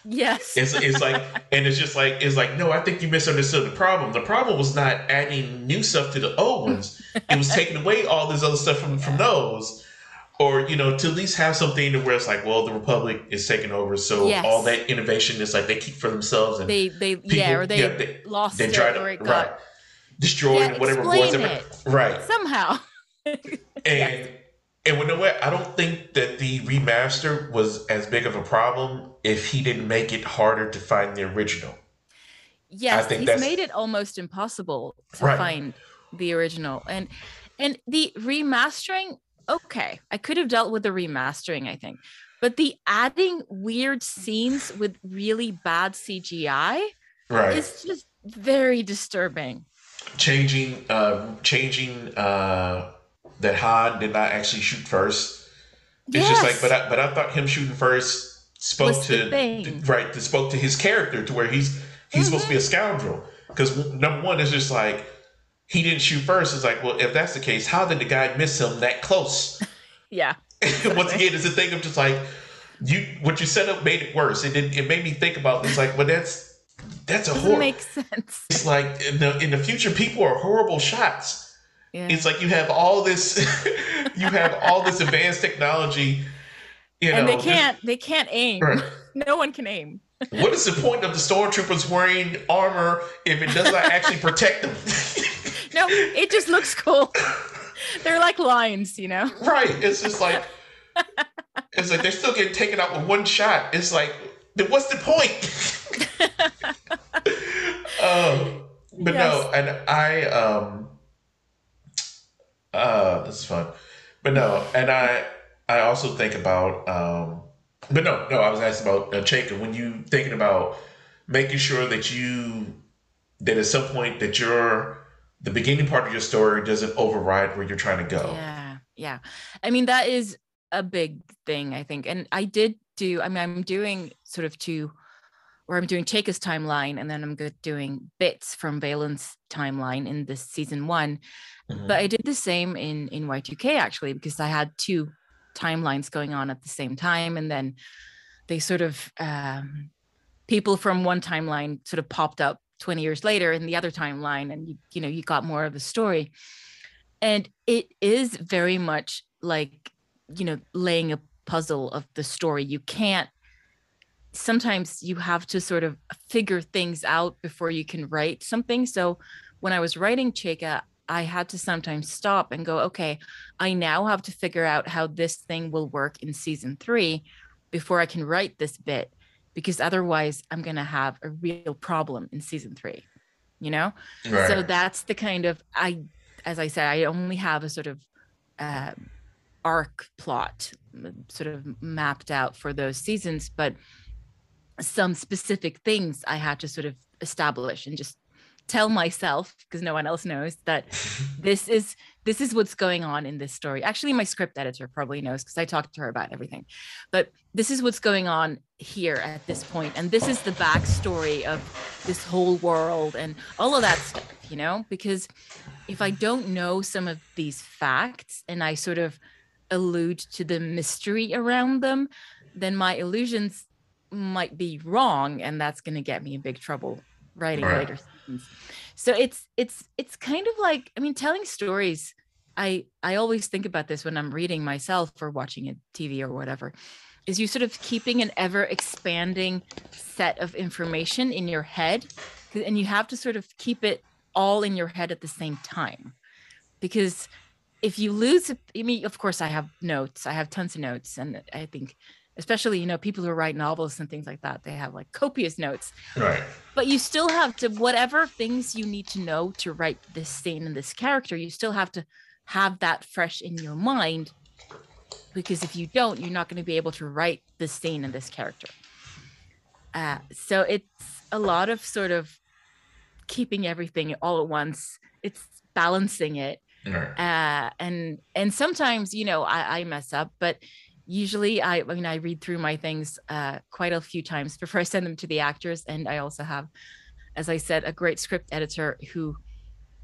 Yes. It's it's like and it's just like it's like, no, I think you misunderstood the problem. The problem was not adding new stuff to the old ones. it was taking away all this other stuff from, from those or you know to at least have something where it's like well the republic is taking over so yes. all that innovation is like they keep for themselves and they they people, yeah or they, yeah, they lost they try to or it got, right destroyed yeah, whatever it was it. right somehow and. And you know what i don't think that the remaster was as big of a problem if he didn't make it harder to find the original yes he's made it almost impossible to right. find the original and and the remastering okay, I could have dealt with the remastering, I think. But the adding weird scenes with really bad CGI right. is just very disturbing. Changing uh changing uh that Han did not actually shoot first. It's yes. just like but I, but I thought him shooting first spoke to right to spoke to his character to where he's he's mm-hmm. supposed to be a scoundrel because number one is just like he didn't shoot first. It's like, well, if that's the case, how did the guy miss him that close? yeah. Once again, it's a thing of just like you what you set up made it worse. It did it made me think about this like, well that's that's a horror. Makes sense. It's like in the in the future, people are horrible shots. Yeah. It's like you have all this you have all this advanced technology. You know, and they can't just, they can't aim. Right. no one can aim. what is the point of the stormtroopers wearing armor if it does not actually protect them? no, it just looks cool. They're like lions, you know? Right. It's just like it's like they're still getting taken out with one shot. It's like, what's the point? um, but yes. no, and I um uh this is fun. But no, and I I also think about um but no, no, I was asking about uh, Chaika. When you thinking about making sure that you that at some point that you're the beginning part of your story doesn't override where you're trying to go. Yeah. Yeah. I mean, that is a big thing, I think. And I did do, I mean, I'm doing sort of two, where I'm doing Chaika's timeline and then I'm doing bits from Baylan's timeline in this season one. Mm-hmm. But I did the same in in Y2K actually, because I had two timelines going on at the same time. And then they sort of, um, people from one timeline sort of popped up 20 years later in the other timeline and you, you know you got more of the story and it is very much like you know laying a puzzle of the story you can't sometimes you have to sort of figure things out before you can write something so when i was writing Chaika i had to sometimes stop and go okay i now have to figure out how this thing will work in season 3 before i can write this bit because otherwise I'm going to have a real problem in season three, you know? Right. So that's the kind of, I, as I said, I only have a sort of uh, arc plot sort of mapped out for those seasons, but some specific things I had to sort of establish and just tell myself because no one else knows that this is this is what's going on in this story actually my script editor probably knows because i talked to her about everything. But this is what's going on here at this point and this is the backstory of this whole world and all of that stuff you know? Because if i don't know some of these facts and i sort of allude to the mystery around them then my illusions might be wrong and that's going to get me in big trouble writing right. later seasons. So it's it's it's kind of like I mean telling stories I I always think about this when I'm reading myself or watching a TV or whatever is you sort of keeping an ever expanding set of information in your head and you have to sort of keep it all in your head at the same time because if you lose I mean of course I have notes I have tons of notes and I think especially you know people who write novels and things like that they have like copious notes. Right. But you still have to whatever things you need to know to write this scene and this character you still have to have that fresh in your mind because if you don't you're not going to be able to write this scene and this character. Uh, so it's a lot of sort of keeping everything all at once. It's balancing it. Right. uh, and and sometimes you know I, I mess up but usually I, I mean I read through my things uh, quite a few times before I send them to the actors, and I also have, as I said, a great script editor who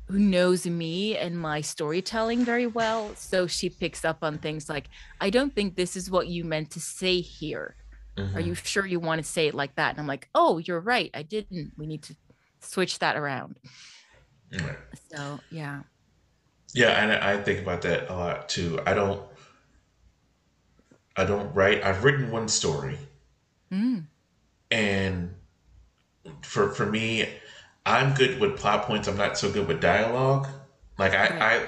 who knows me and my storytelling very well. So she picks up on things like, I don't think this is what you meant to say here. Mm-hmm. Are you sure you want to say it like that? And I'm like, oh, you're right. I didn't. We need to switch that around. Right. So yeah. Yeah, and I think about that a lot too. I don't I don't write. I've written one story, mm. and for for me, I'm good with plot points. I'm not so good with dialogue. Like I, I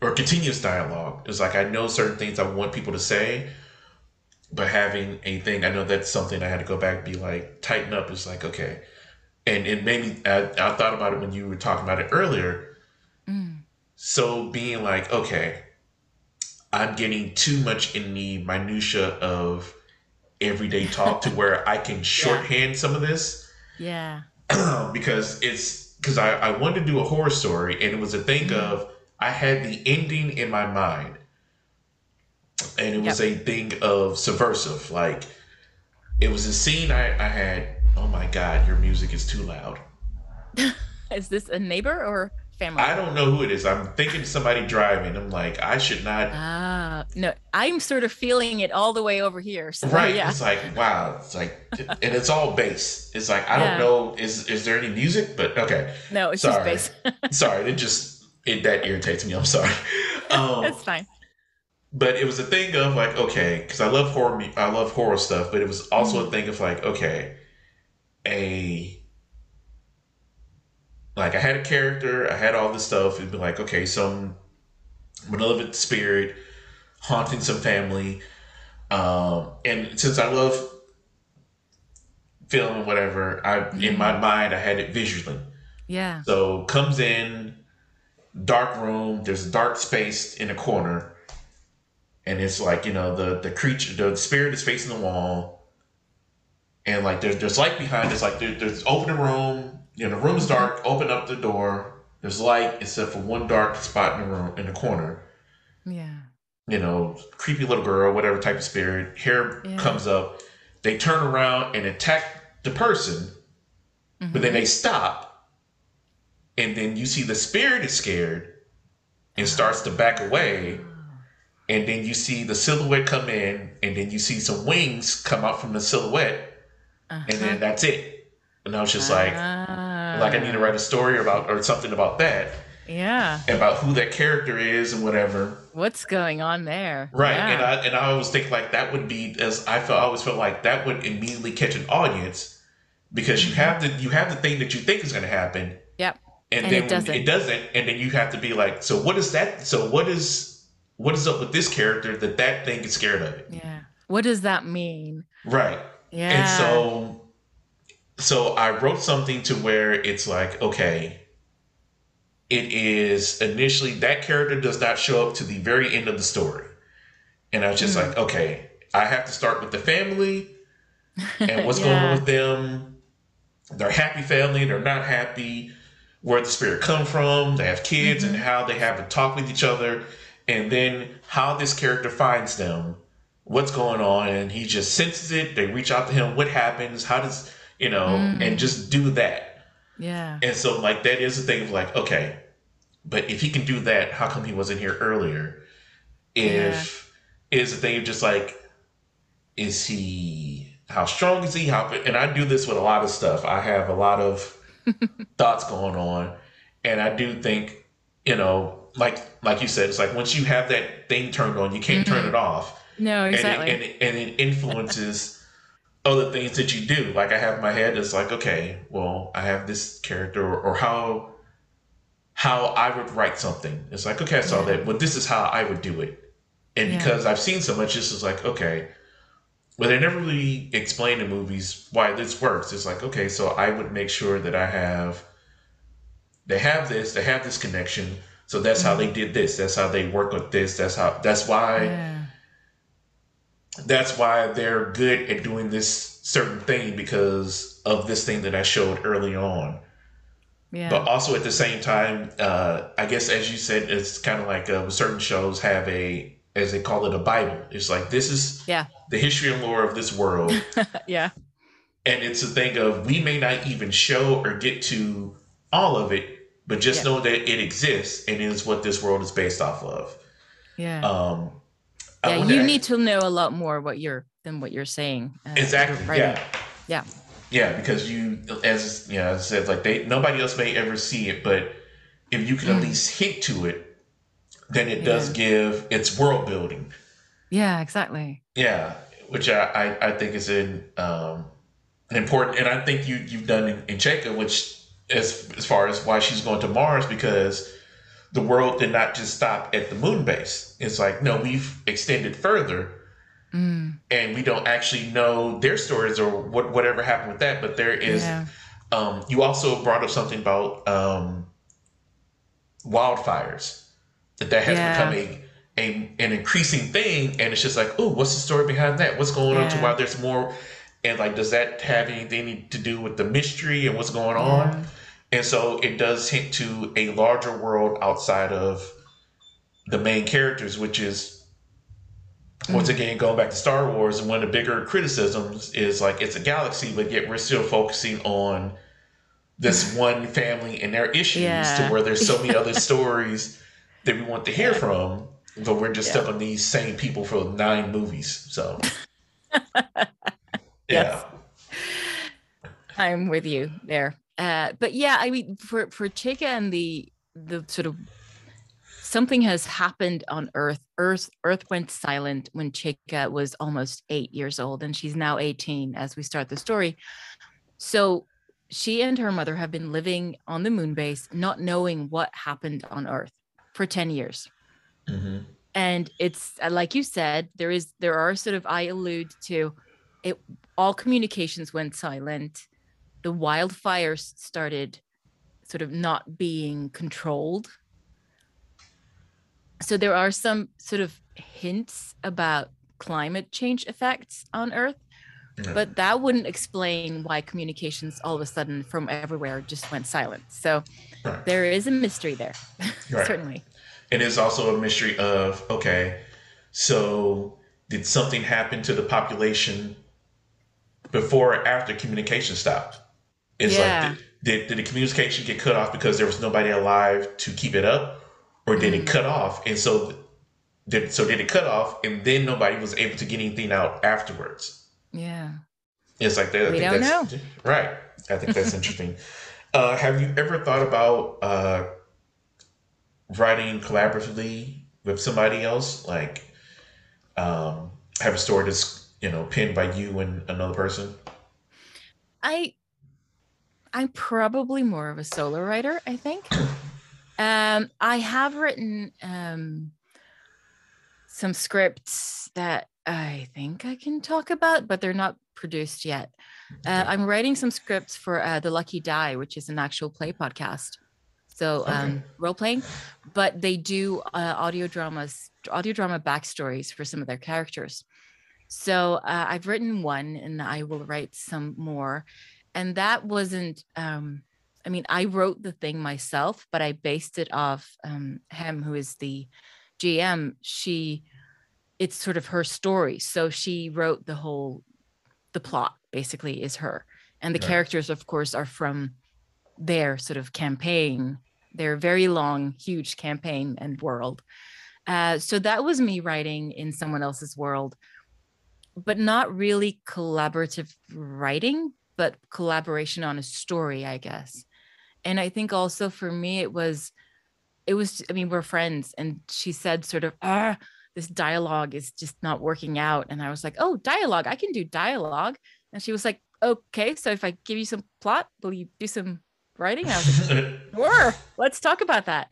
or continuous dialogue. It's like I know certain things I want people to say, but having a thing, I know that's something I had to go back and be like tighten up. It's like okay, and it made me. I, I thought about it when you were talking about it earlier. Mm. So being like okay, I'm getting too much in the minutia of everyday talk to where I can shorthand yeah. some of this. Yeah. because it's because I, I wanted to do a horror story and it was a thing mm. of I had the ending in my mind. And it was yep. a thing of subversive. Like it was a scene I, I had, oh my God, your music is too loud. is this a neighbor or family? I don't know who it is. I'm thinking somebody driving. I'm like, I should not. Ah, no, I'm sort of feeling it all the way over here. So, right. Yeah. It's like, wow. It's like, and it's all bass. It's like, I yeah. don't know. Is is there any music? But okay. No, it's sorry. just bass. sorry. It just, it that irritates me. I'm sorry. Um, That's fine. But it was a thing of like, okay, because I love horror, I love horror stuff, but it was also mm-hmm. a thing of like, okay, a like I had a character, I had all this stuff. It'd be like, okay, some malevolent spirit haunting some family. Um, and since I love film and whatever, I mm-hmm. in my mind I had it visually. Yeah. So comes in, dark room. There's a dark space in a corner, and it's like you know the the creature, the spirit is facing the wall, and like there's there's light behind. It's like there, there's open room you know, the room is dark. Open up the door. There's light except for one dark spot in the room in the corner. Yeah. You know, creepy little girl, whatever type of spirit. Hair yeah. comes up. They turn around and attack the person, mm-hmm. but then they stop, and then you see the spirit is scared and starts to back away. And then you see the silhouette come in, and then you see some wings come out from the silhouette, uh-huh. and then uh-huh. that's it. And I was just like, like I need to write a story about or something about that. Yeah. About who that character is and whatever. What's going on there? Right. Yeah. And I and I always think like that would be as I felt I always felt like that would immediately catch an audience because you have the you have the thing that you think is gonna happen. Yep. And, and then it doesn't. it doesn't, and then you have to be like, so what is that? So what is what is up with this character that that thing is scared of it? Yeah. What does that mean? Right. Yeah. And so so I wrote something to where it's like, okay, it is initially that character does not show up to the very end of the story. And I was just mm-hmm. like, okay, I have to start with the family and what's yeah. going on with them. They're happy family, they're not happy. where the spirit come from. They have kids mm-hmm. and how they have to talk with each other, and then how this character finds them, what's going on, and he just senses it. They reach out to him. What happens? How does you know? Mm-hmm. And just do that. Yeah. And so like that is the thing of like okay, but if he can do that, how come he wasn't here earlier? If yeah. is the thing of just like, is he? How strong is he? How and I do this with a lot of stuff. I have a lot of thoughts going on. And I do think, you know, like like you said, it's like once you have that thing turned on, you can't mm-hmm. turn it off. No, exactly. And it, and it, and it influences other things that you do. Like I have my head, it's like, okay, well, I have this character, or, or how how I would write something. It's like, okay, I saw yeah. that, but this is how I would do it. And yeah. because I've seen so much, this is like, okay, but they never really explain in movies why this works. It's like, okay, so I would make sure that I have, they have this, they have this connection. So that's mm-hmm. how they did this. That's how they work with this. That's how, that's why, yeah. That's why they're good at doing this certain thing because of this thing that I showed early on. Yeah. But also at the same time, uh, I guess as you said, it's kind of like uh, certain shows have a as they call it, a Bible. It's like this is yeah the history and lore of this world. yeah. And it's a thing of we may not even show or get to all of it, but just yeah. know that it exists and is what this world is based off of. Yeah. Um yeah, you need to know a lot more what you're than what you're saying. Uh, exactly. Yeah. Yeah. Yeah, because you, as you know, as I said, like they nobody else may ever see it, but if you can mm. at least hint to it, then it does yeah. give its world building. Yeah, exactly. Yeah, which I, I, I think is in, um, important, and I think you you've done in, in Chaika, which as as far as why she's going to Mars because the world did not just stop at the moon base. It's like no, we've extended further. Mm. And we don't actually know their stories or what whatever happened with that, but there is. Yeah. Um, you also brought up something about um, wildfires that that has yeah. become a, a an increasing thing, and it's just like, oh, what's the story behind that? What's going yeah. on to why there's more? And like, does that have anything to do with the mystery and what's going on? And so it does hint to a larger world outside of the main characters, which is once mm. again going back to Star Wars. And one of the bigger criticisms is like it's a galaxy, but yet we're still focusing on this one family and their issues yeah. to where there's so many other stories that we want to hear from, but we're just yeah. stuck on these same people for nine movies. So, yeah. I'm with you there. Uh, but yeah, I mean, for for Chaika and the the sort of something has happened on Earth. Earth Earth went silent when Chaika was almost eight years old, and she's now 18 as we start the story. So she and her mother have been living on the moon base, not knowing what happened on Earth for 10 years. Mm-hmm. And it's like you said, there is there are sort of I allude to it all communications went silent. The wildfires started sort of not being controlled. So there are some sort of hints about climate change effects on Earth, but that wouldn't explain why communications all of a sudden from everywhere just went silent. So right. there is a mystery there, right. certainly. And it's also a mystery of okay, so did something happen to the population before or after communication stopped? It's yeah. like did, did, the communication get cut off because there was nobody alive to keep it up, or did mm. it cut off and so did so did it cut off and then nobody was able to get anything out afterwards? Yeah. It's like that. I we don't know. Right. I think that's interesting. Uh, have you ever thought about uh, writing collaboratively with somebody else? Like, um, have a story that's you know pinned by you and another person? I, I'm probably more of a solo writer. I think. um, I have written um, some scripts that I think I can talk about, but they're not produced yet. Uh, I'm writing some scripts for uh, The Lucky Die, which is an actual play podcast. So um, okay. role playing, but they do uh, audio dramas, audio drama backstories for some of their characters. So uh, I've written one, and I will write some more. And that wasn't um, I mean, I wrote the thing myself, but I based it off um, Hem, who is the GM. She, it's sort of her story. So she wrote the whole, the plot basically is her. And the right. characters, of course, are from their sort of campaign, their very long, huge campaign and world. Uh, so that was me writing in someone else's world, but not really collaborative writing, but collaboration on a story, I guess. And i think also for me it was it was i mean we're friends and she said sort of ah this dialogue is just not working out. And i was like oh dialogue i can do dialogue. And she was like okay so if i give you some plot will you do some writing? I was like sure let's talk about that.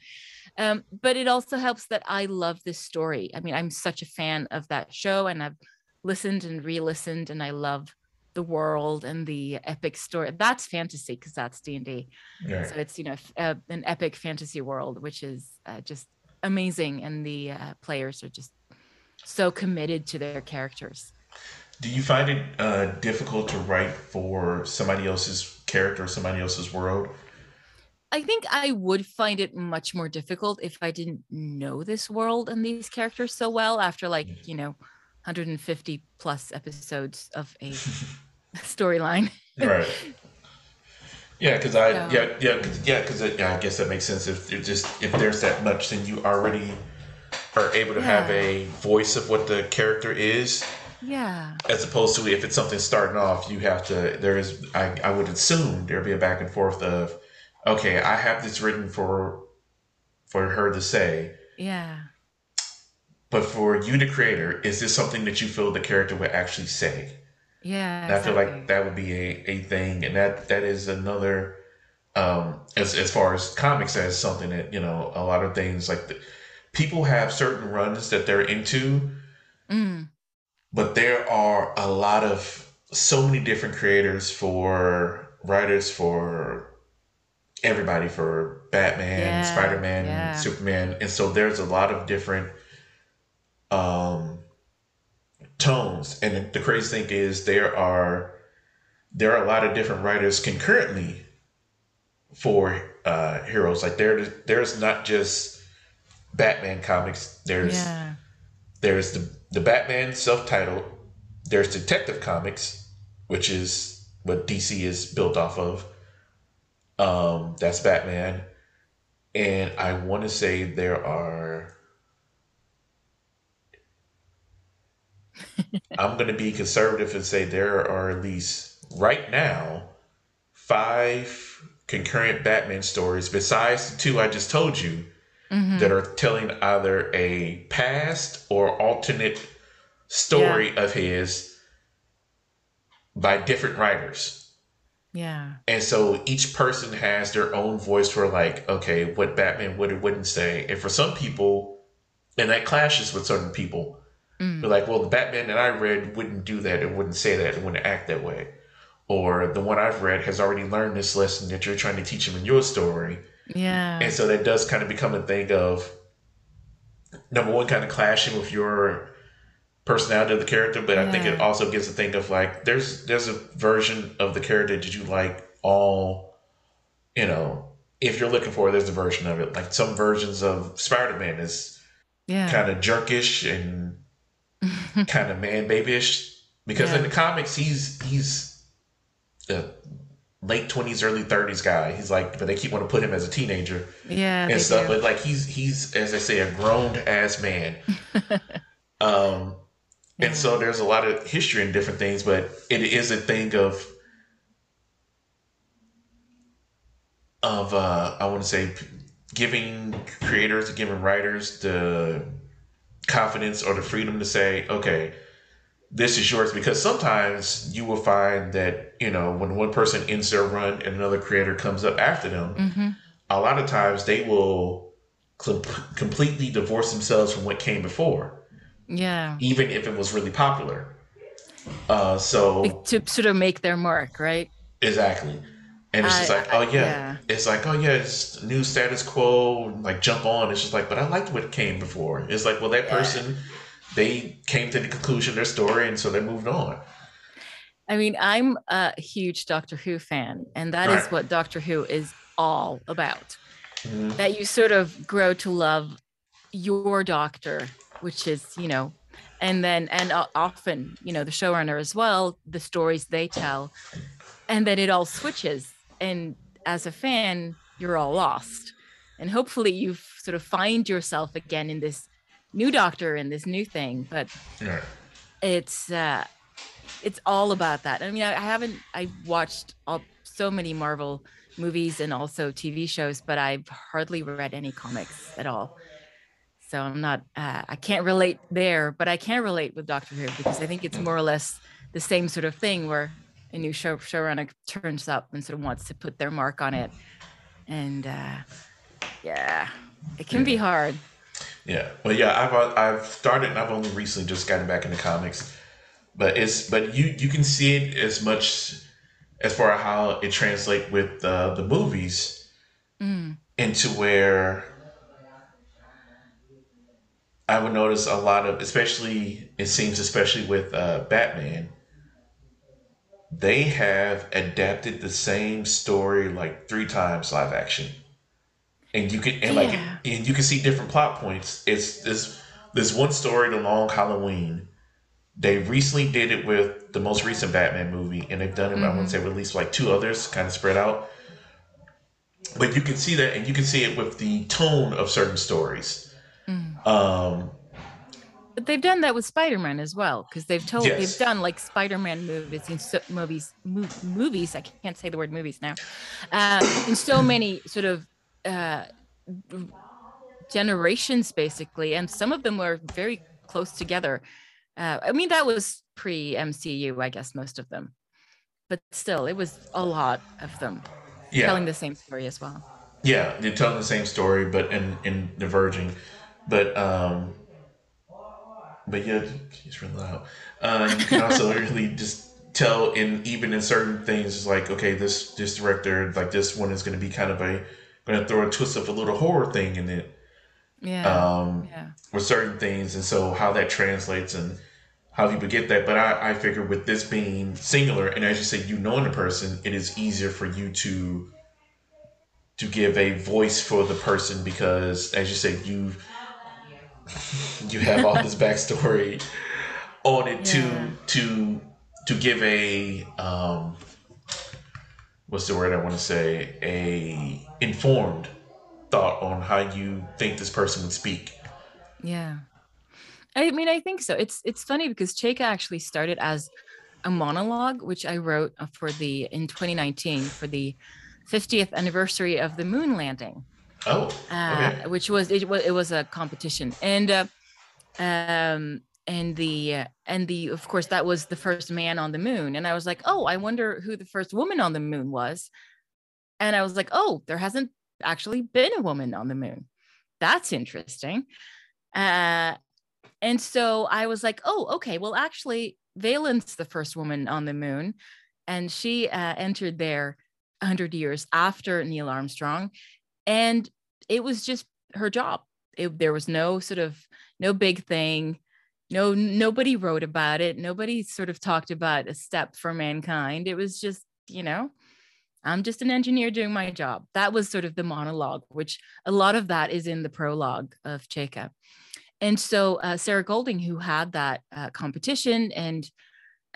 Um, but it also helps that i love this story. I mean i'm such a fan of that show and i've listened and re-listened and i love the world and the epic story that's fantasy because that's d&d so it's you know uh, an epic fantasy world which is uh, just amazing and the uh, players are just so committed to their characters. Do you find it uh, difficult to write for somebody else's character somebody else's world? I think I would find it much more difficult if I didn't know this world and these characters so well after like, you know, 150 plus episodes of a storyline. right. Yeah, because I yeah yeah yeah cause, yeah because yeah, I guess that makes sense. If just if there's that much, then you already are able to yeah. have a voice of what the character is. Yeah. As opposed to if it's something starting off, you have to. There is I I would assume there'd be a back and forth of, okay, I have this written for for her to say. Yeah. But for you, the creator, is this something that you feel the character would actually say? Yeah. And I feel like that would be a, a thing. And that, that is another, um, as, as far as comics as something that, you know, a lot of things like the, people have certain runs that they're into, mm. but there are a lot of, so many different creators for writers for everybody for Batman, yeah, Spider-Man, yeah. Superman. And so there's a lot of different um tones. And the crazy thing is there are there are a lot of different writers concurrently for uh, heroes. Like there, there's not just Batman comics. There's yeah. there's the the Batman self-titled. There's Detective Comics, which is what DC is built off of. Um, that's Batman, and I want to say there are I'm going to be conservative and say there are at least right now five concurrent Batman stories besides the two I just told you mm-hmm. that are telling either a past or alternate story yeah. of his by different writers. Yeah. And so each person has their own voice for like, okay, what Batman would or wouldn't say. And for some people, and that clashes with certain people. Mm. But like, well, the Batman that I read wouldn't do that. It wouldn't say that. It wouldn't act that way. Or the one I've read has already learned this lesson that you're trying to teach him in your story. Yeah. And so that does kind of become a thing of number one, kind of clashing with your personality of the character, but yeah. I think it also gives a thing of like there's there's a version of the character that you like all, you know, if you're looking for, there's a version of it. Like some versions of Spider Man is yeah. kind of jerkish and kind of man babyish. Because yeah. in the comics, he's he's a late twenties, early thirties guy. He's like, but they keep wanting to put him as a teenager, yeah, and stuff. Do. But like, he's he's as I say, a grown ass man. um, yeah. and so there's a lot of history and different things, but it is a thing of of uh, I want to say giving creators, giving writers the confidence or the freedom to say, okay, this is yours. Because sometimes you will find that, you know, when one person ends their run and another creator comes up after them, mm-hmm. a lot of times they will cl- completely divorce themselves from what came before. Yeah. Even if it was really popular. Uh, so to sort of make their mark, right? Exactly. And it's I, just like, oh yeah. yeah. It's like, oh yeah, it's new status quo, like jump on. It's just like, but I liked what came before. It's like, well, that person, they came to the conclusion of their story, and so they moved on. I mean, I'm a huge Doctor Who fan, and that right. is what Doctor Who is all about. Mm-hmm. That you sort of grow to love your doctor, which is, you know, and then, and often, you know, the showrunner as well, the stories they tell, and then it all switches. And as a fan, you're all lost. And hopefully you sort of find yourself again in this new doctor and this new thing. But yeah. it's, uh, it's all about that. I mean, I, haven't I watched all, so many Marvel movies and also TV shows, but I've hardly read any comics at all. So I'm not uh, I can't relate there, but I can relate with Doctor Who because I think it's more or less the same sort of thing where a new show showrunner turns up and sort of wants to put their mark on it, and uh, yeah, it can be hard. Yeah, well, yeah, I've I've started and I've only recently just gotten back into comics but it's but you you can see it as much as far as how it translates with uh, the movies mm. into where I would notice a lot of, especially it seems, especially with uh, Batman, they have adapted the same story like three times live action, and you can and yeah. like and you can see different plot points. It's this this one story, The Long Halloween, they recently did it with the most recent Batman movie, and they've done it. Mm-hmm. I want to say at least like two others, kind of spread out. But you can see that, and you can see it with the tone of certain stories. Mm. Um, but they've done that with Spider-Man as well, because they've told yes. they've done like Spider-Man movies in so, movies mo- movies. I can't say the word movies now. Uh, in so many sort of uh, generations, basically, and some of them were very close together. Uh, I mean, that was pre MCU, I guess, most of them, but still, it was a lot of them yeah. telling the same story as well. Yeah, they're telling the same story, but in in diverging. But um, but yeah, he's really loud. Uh, you can also really just tell in even in certain things, it's like okay, this this director like this one is going to be kind of a going to throw a twist of a little horror thing in it. Yeah. Um, yeah. With certain things, and so how that translates and how people get that. But I, I figure with this being singular, and as you say, you knowing the person, it is easier for you to to give a voice for the person because, as you said, you you have all this backstory on it yeah. to to to give a um, what's the word I want to say a informed thought on how you think this person would speak. Yeah. I mean, I think so. It's it's funny because Chaika actually started as a monologue, which I wrote for the in 2019 for the 50th anniversary of the moon landing. Oh, okay. uh, which was it was it was a competition, and uh, um, and the uh, and the of course that was the first man on the moon, and I was like, oh, I wonder who the first woman on the moon was, and I was like, oh, there hasn't actually been a woman on the moon. That's interesting. Uh, and so I was like, oh, okay. Well, actually, Valen's, the first woman on the moon, and she uh, entered there 100 years after Neil Armstrong. And it was just her job. It, there was no sort of no big thing. No, nobody wrote about it. Nobody sort of talked about a step for mankind. It was just, you know, I'm just an engineer doing my job. That was sort of the monologue, which a lot of that is in the prologue of Chaika. And so uh, Sarah Golding, who had that uh, competition, and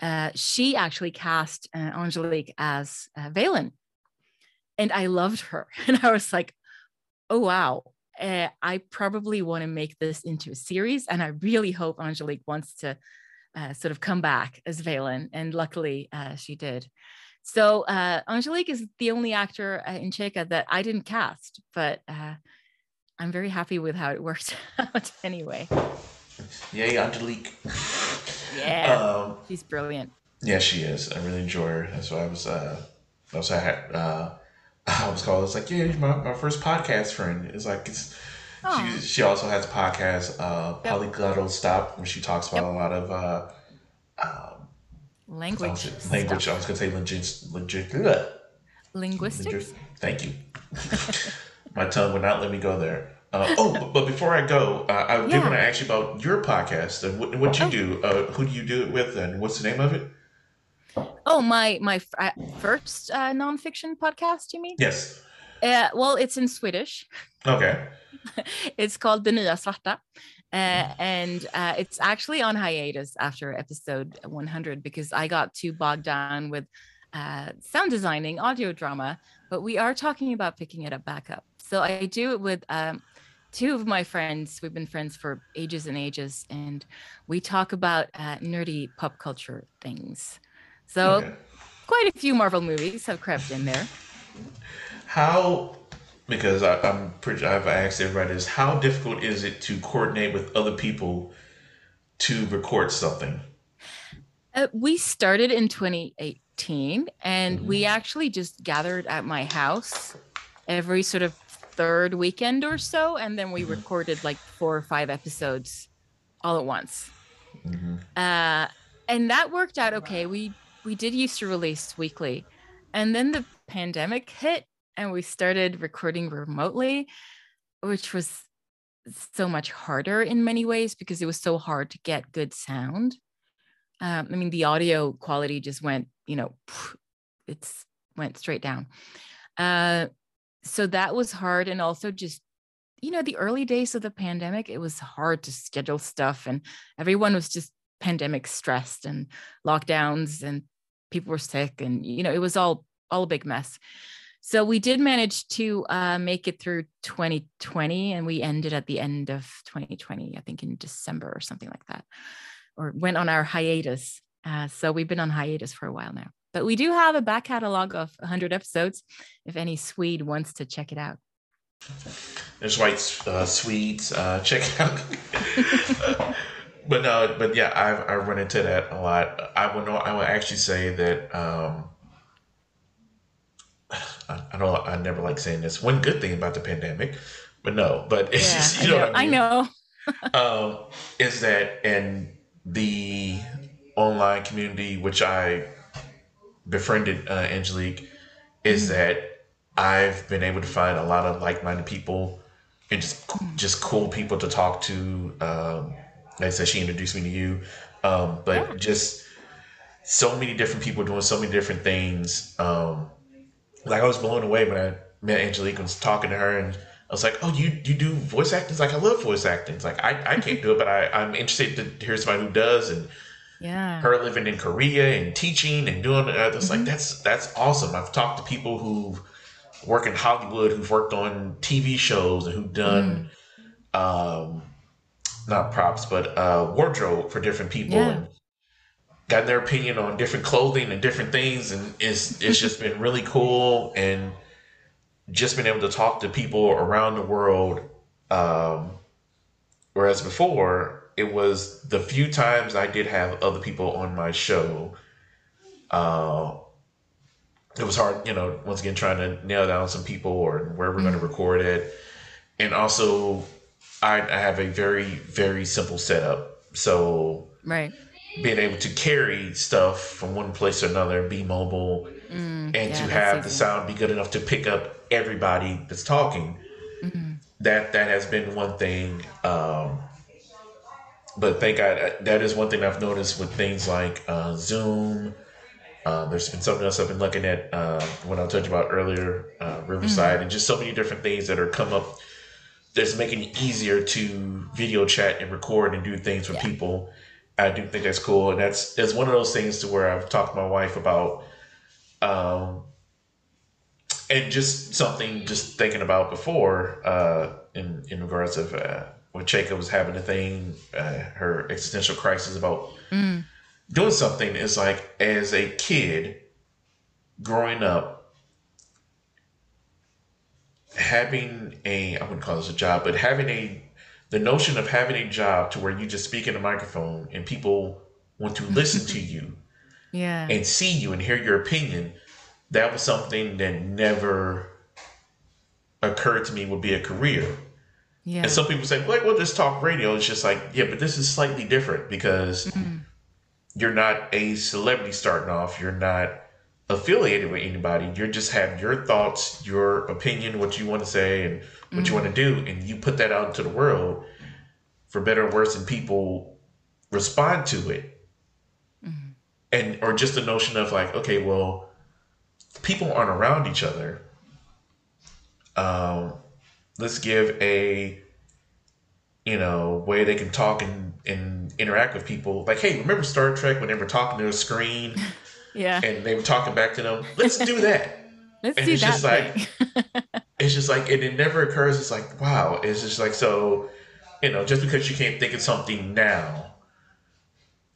uh, she actually cast uh, Angelique as uh, Valen. And I loved her. And I was like, oh, wow. Uh, I probably want to make this into a series. And I really hope Angelique wants to sort of come back as Valen. And luckily, she did. So Angelique is the only actor in Chaika that I didn't cast, but I'm very happy with how it worked out anyway. Yay, Angelique. Yeah. Um, she's brilliant. Yeah, she is. I really enjoy her. That's why I was uh I had uh I was called it's like, yeah, my, my first podcast friend. It's like it's she she also has a podcast, uh yep. Polyglottal Stop, where she talks about yep. a lot of uh um, language. language. I was gonna say legit legit linguistics. Thank you. my tongue would not let me go there. Uh, oh, but, but, before I go, uh, I yeah. did want to ask you about your podcast and what, what you oh. do. Uh, who do you do it with, and what's the name of it? Oh, my my uh, first uh, nonfiction podcast. You mean? Yes. Uh, well, it's in Swedish. Okay. it's called The Nya Svarta. Uh, and uh, it's actually on hiatus after episode 100 because I got too bogged down with uh, sound designing, audio drama. But we are talking about picking it up back up. So I do it with um, two of my friends. We've been friends for ages and ages, and we talk about uh, nerdy pop culture things. So okay. quite a few Marvel movies have crept in there. How because I, am pretty I've asked everybody is how difficult is it to coordinate with other people to record something? Uh, we started in 2018 and mm-hmm. we actually just gathered at my house every sort of third weekend or so and then we mm-hmm. recorded like four or five episodes all at once. Mm-hmm. Uh, and that worked out okay. We we did used to release weekly. And then the pandemic hit and we started recording remotely, which was so much harder in many ways because it was so hard to get good sound. Um, I mean, the audio quality just went, you know, it's went straight down. Uh, so that was hard. And also just, you know, the early days of the pandemic, it was hard to schedule stuff and everyone was just pandemic stressed and lockdowns and people were sick and, you know, it was all, all a big mess. So we did manage to uh, make it through 2020, and we ended at the end of 2020, I think in December or something like that, or went on our hiatus. Uh, so we've been on hiatus for a while now. But we do have a back catalog of 100 episodes if any Swede wants to check it out. There's white uh, Swedes. Uh, check out. but no, but yeah, I've I run into that a lot. I will know. I will actually say that um, I, I don't. I never like saying this. One good thing about the pandemic, but no. But it's yeah, just you know. I know. I know. um, is that and the online community, which I befriended uh, Angelique, is mm-hmm. that I've been able to find a lot of like-minded people and just just cool people to talk to. Um, like I said, she introduced me to you, um, but yeah. just so many different people doing so many different things. Um, like I was blown away when I met Angelique and was talking to her and I was like, "Oh, you you do voice acting?" It's like I love voice acting. It's like I, I can't do it, but I I'm interested to hear somebody who does. And yeah, her living in Korea and teaching and doing it. It's mm-hmm. like that's that's awesome. I've talked to people who work in Hollywood who've worked on TV shows and who've done mm. um not props but uh wardrobe for different people yeah. and got their opinion on different clothing and different things, and it's it's just been really cool and just been able to talk to people around the world. Um, whereas before, it was the few times I did have other people on my show. Uh, it was hard, you know, once again trying to nail down some people or where we're mm-hmm. going to record it, and also I, I have a very very simple setup, so right being able to carry stuff from one place to another, be mobile, mm, and yeah, to have the sound be good enough to pick up everybody that's talking. Mm-hmm. That that has been one thing. Um, but thank God that is one thing I've noticed with things like uh, Zoom. Uh, there's been something else I've been looking at uh, when I talked about earlier, uh, Riverside, mm-hmm. and just so many different things that are come up that's making it easier to video chat and record and do things with yeah. people I do think that's cool, and that's that's one of those things to where I've talked to my wife about, um, and just something just thinking about before, uh, in in regards of uh, when Chaika was having a thing, uh, her existential crisis about mm. doing something is like as a kid growing up, having a I wouldn't call this a job, but having a the notion of having a job to where you just speak in a microphone and people want to listen to you yeah. and see you and hear your opinion that was something that never occurred to me would be a career. Yeah. and some people say like well just talk radio. It's just like yeah but this is slightly different because mm-hmm. you're not a celebrity starting off. You're not affiliated with anybody you're just have your thoughts your opinion what you want to say and what mm-hmm. you want to do, and you put that out into the world for better or worse, and people respond to it. Mm-hmm. and or just the notion of like, okay, well, people aren't around each other. Um, let's give a you know way they can talk and, and interact with people. Like, hey, remember Star Trek when they were talking to a screen? Yeah. And they were talking back to them. Let's do that. Let's and do it's that. just like it's just like and it never occurs. It's like wow. It's just like so, you know, just because you can't think of something now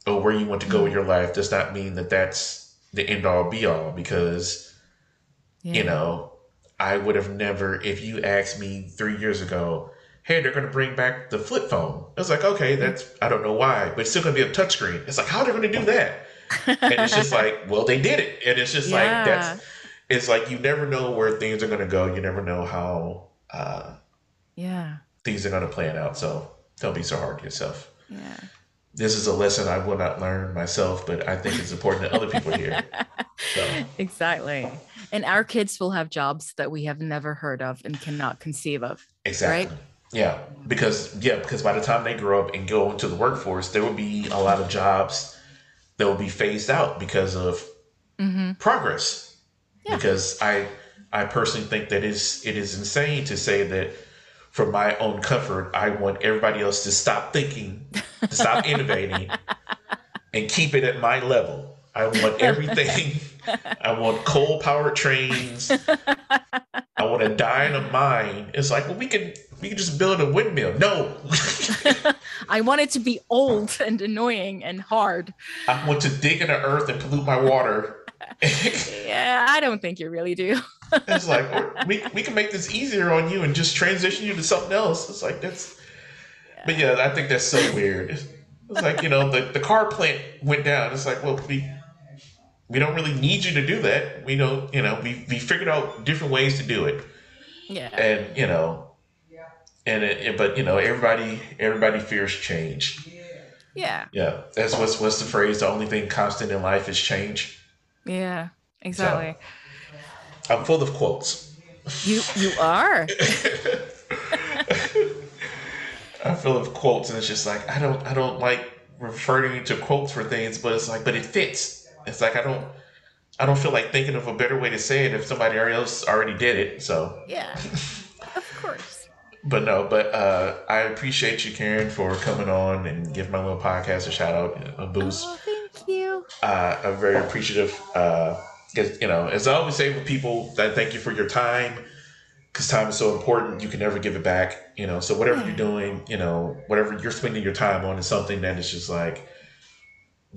or where you want to go with your life does not mean that that's the end all be all because yeah. you know I would have never if you asked me three years ago. Hey, they're going to bring back the flip phone. I was like, okay, that's I don't know why, but it's still going to be a touchscreen. It's like, how are they going to do that? And it's just like, well, they did it, and it's just yeah. like that's. It's like you never know where things are going to go. You never know how. Uh, yeah. Things are going to play it out. So don't be so hard on yourself. Yeah. This is a lesson I will not learn myself, but I think it's important that other people hear. So. Exactly. And our kids will have jobs that we have never heard of and cannot conceive of. Exactly. Right? Yeah, because yeah, because by the time they grow up and go into the workforce, there will be a lot of jobs that will be phased out because of mm-hmm. progress. Yeah. Because I I personally think that is it is insane to say that for my own comfort, I want everybody else to stop thinking, to stop innovating, and keep it at my level. I want everything. I want coal powered trains. I want to die in a mine. It's like, well, we can we can just build a windmill. No. I want it to be old and annoying and hard. I want to dig in the earth and pollute my water. yeah, I don't think you really do. it's like we we can make this easier on you and just transition you to something else. It's like that's. Yeah. But yeah, I think that's so weird. It's, like you know the the car plant went down. It's like well we we don't really need you to do that. We don't you know we we figured out different ways to do it. Yeah. And you know yeah. and it, it, but you know everybody everybody fears change. Yeah. Yeah. That's what's what's the phrase? The only thing constant in life is change. Yeah exactly. So, i'm full of quotes. You you are. I'm full of quotes and it's just like i don't i don't like referring to quotes for things but it's like but it fits it's like i don't i don't feel like thinking of a better way to say it if somebody else already did it so yeah of course but no, but uh, I appreciate you, Karin, for coming on and give my little podcast a shout out, a boost. Oh, thank you. Uh, I'm very appreciative. Because, uh, you know, as I always say with people, that thank you for your time. Because time is so important, you can never give it back. You know, so whatever yeah. you're doing, you know, whatever you're spending your time on is something that is just like,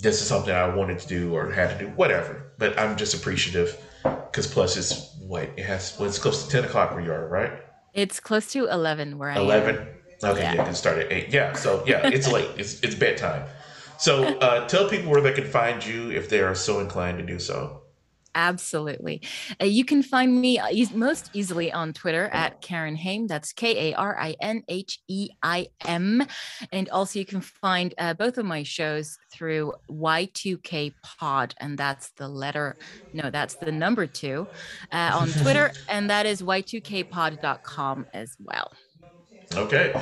this is something I wanted to do or had to do, whatever. But I'm just appreciative. Because plus, it's what it has. Well, it's close to ten o'clock where you are, right? It's close to 11 where I 11? Okay, yeah, yeah start at 8. Yeah, so yeah, it's late. It's, it's bedtime. So uh, tell people where they can find you if they are so inclined to do so. Absolutely. Uh, you can find me uh, most easily on Twitter at Karin Heim. That's K A R I N H E I M. And also, you can find uh, both of my shows through Y2K Pod. And that's the letter, no, that's the number two uh, on Twitter. and that is Y2KPod.com as well. Okay.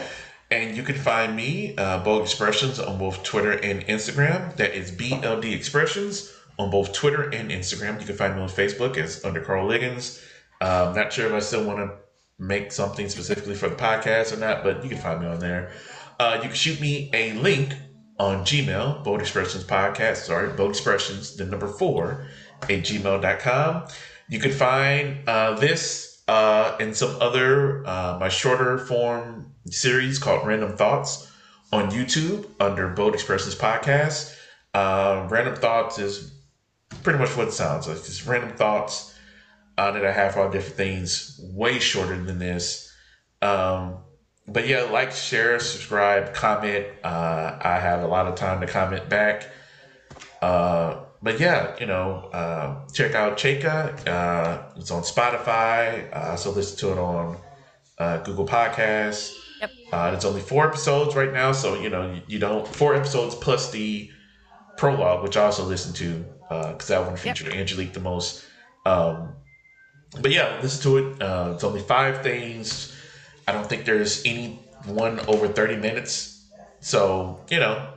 And you can find me, uh, Bold Expressions, on both Twitter and Instagram. That is BLD Expressions on both Twitter and Instagram. You can find me on Facebook as under Carl Liggins. Um, not sure if I still want to make something specifically for the podcast or not, but you can find me on there. Uh, you can shoot me a link on Gmail, Bold Expressions Podcast, sorry, Bold Expressions, the number four, at gmail.com. You can find uh, this uh, and some other, uh, my shorter form series called Random Thoughts on YouTube under Bold Expressions Podcast. Uh, Random Thoughts is pretty much what it sounds like. Just random thoughts uh, that I have all different things, way shorter than this. Um, but yeah, like, share, subscribe, comment. Uh, I have a lot of time to comment back. Uh, but yeah, you know, uh, check out Chaika. Uh, it's on Spotify. Uh, so listen to it on uh, Google Podcasts. Yep. Uh, it's only four episodes right now, so you know you, you don't four episodes plus the prologue, which I also listen to because uh, that one featured yep. Angelique the most. Um, but yeah, listen to it. Uh, it's only five things. I don't think there's any one over 30 minutes. So, you know,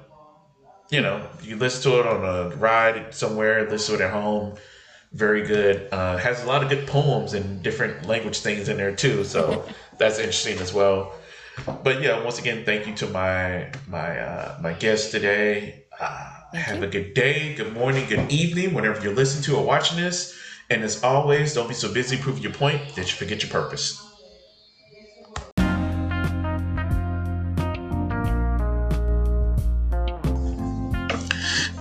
you know, you listen to it on a ride somewhere, listen to it at home. Very good. Uh, has a lot of good poems and different language things in there too. So that's interesting as well. But yeah, once again, thank you to my my uh, my guest today. Uh, have you. a good day, good morning, good evening, whenever you're listening to or watching this. And as always, don't be so busy proving your point that you forget your purpose.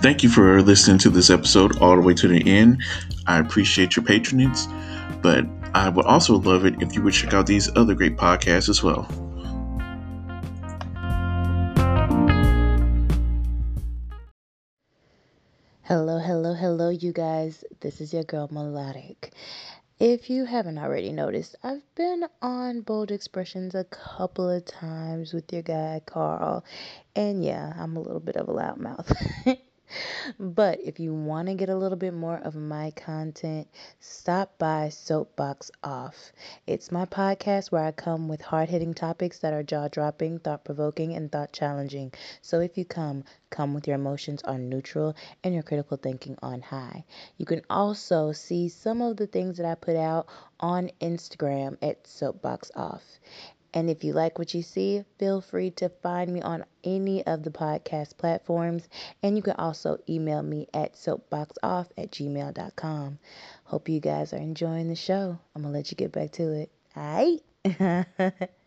Thank you for listening to this episode all the way to the end. I appreciate your patronage, but I would also love it if you would check out these other great podcasts as well. Hello, hello, hello, you guys. This is your girl Melodic. If you haven't already noticed, I've been on Bold Expressions a couple of times with your guy Carl, and yeah, I'm a little bit of a loudmouth. But if you want to get a little bit more of my content, stop by Soapbox Off. It's my podcast where I come with hard hitting topics that are jaw dropping, thought provoking, and thought challenging. So if you come, come with your emotions on neutral and your critical thinking on high. You can also see some of the things that I put out on Instagram at Soapbox Off. And if you like what you see, feel free to find me on any of the podcast platforms. And you can also email me at soapboxoff at gmail.com. Hope you guys are enjoying the show. I'm going to let you get back to it. All right.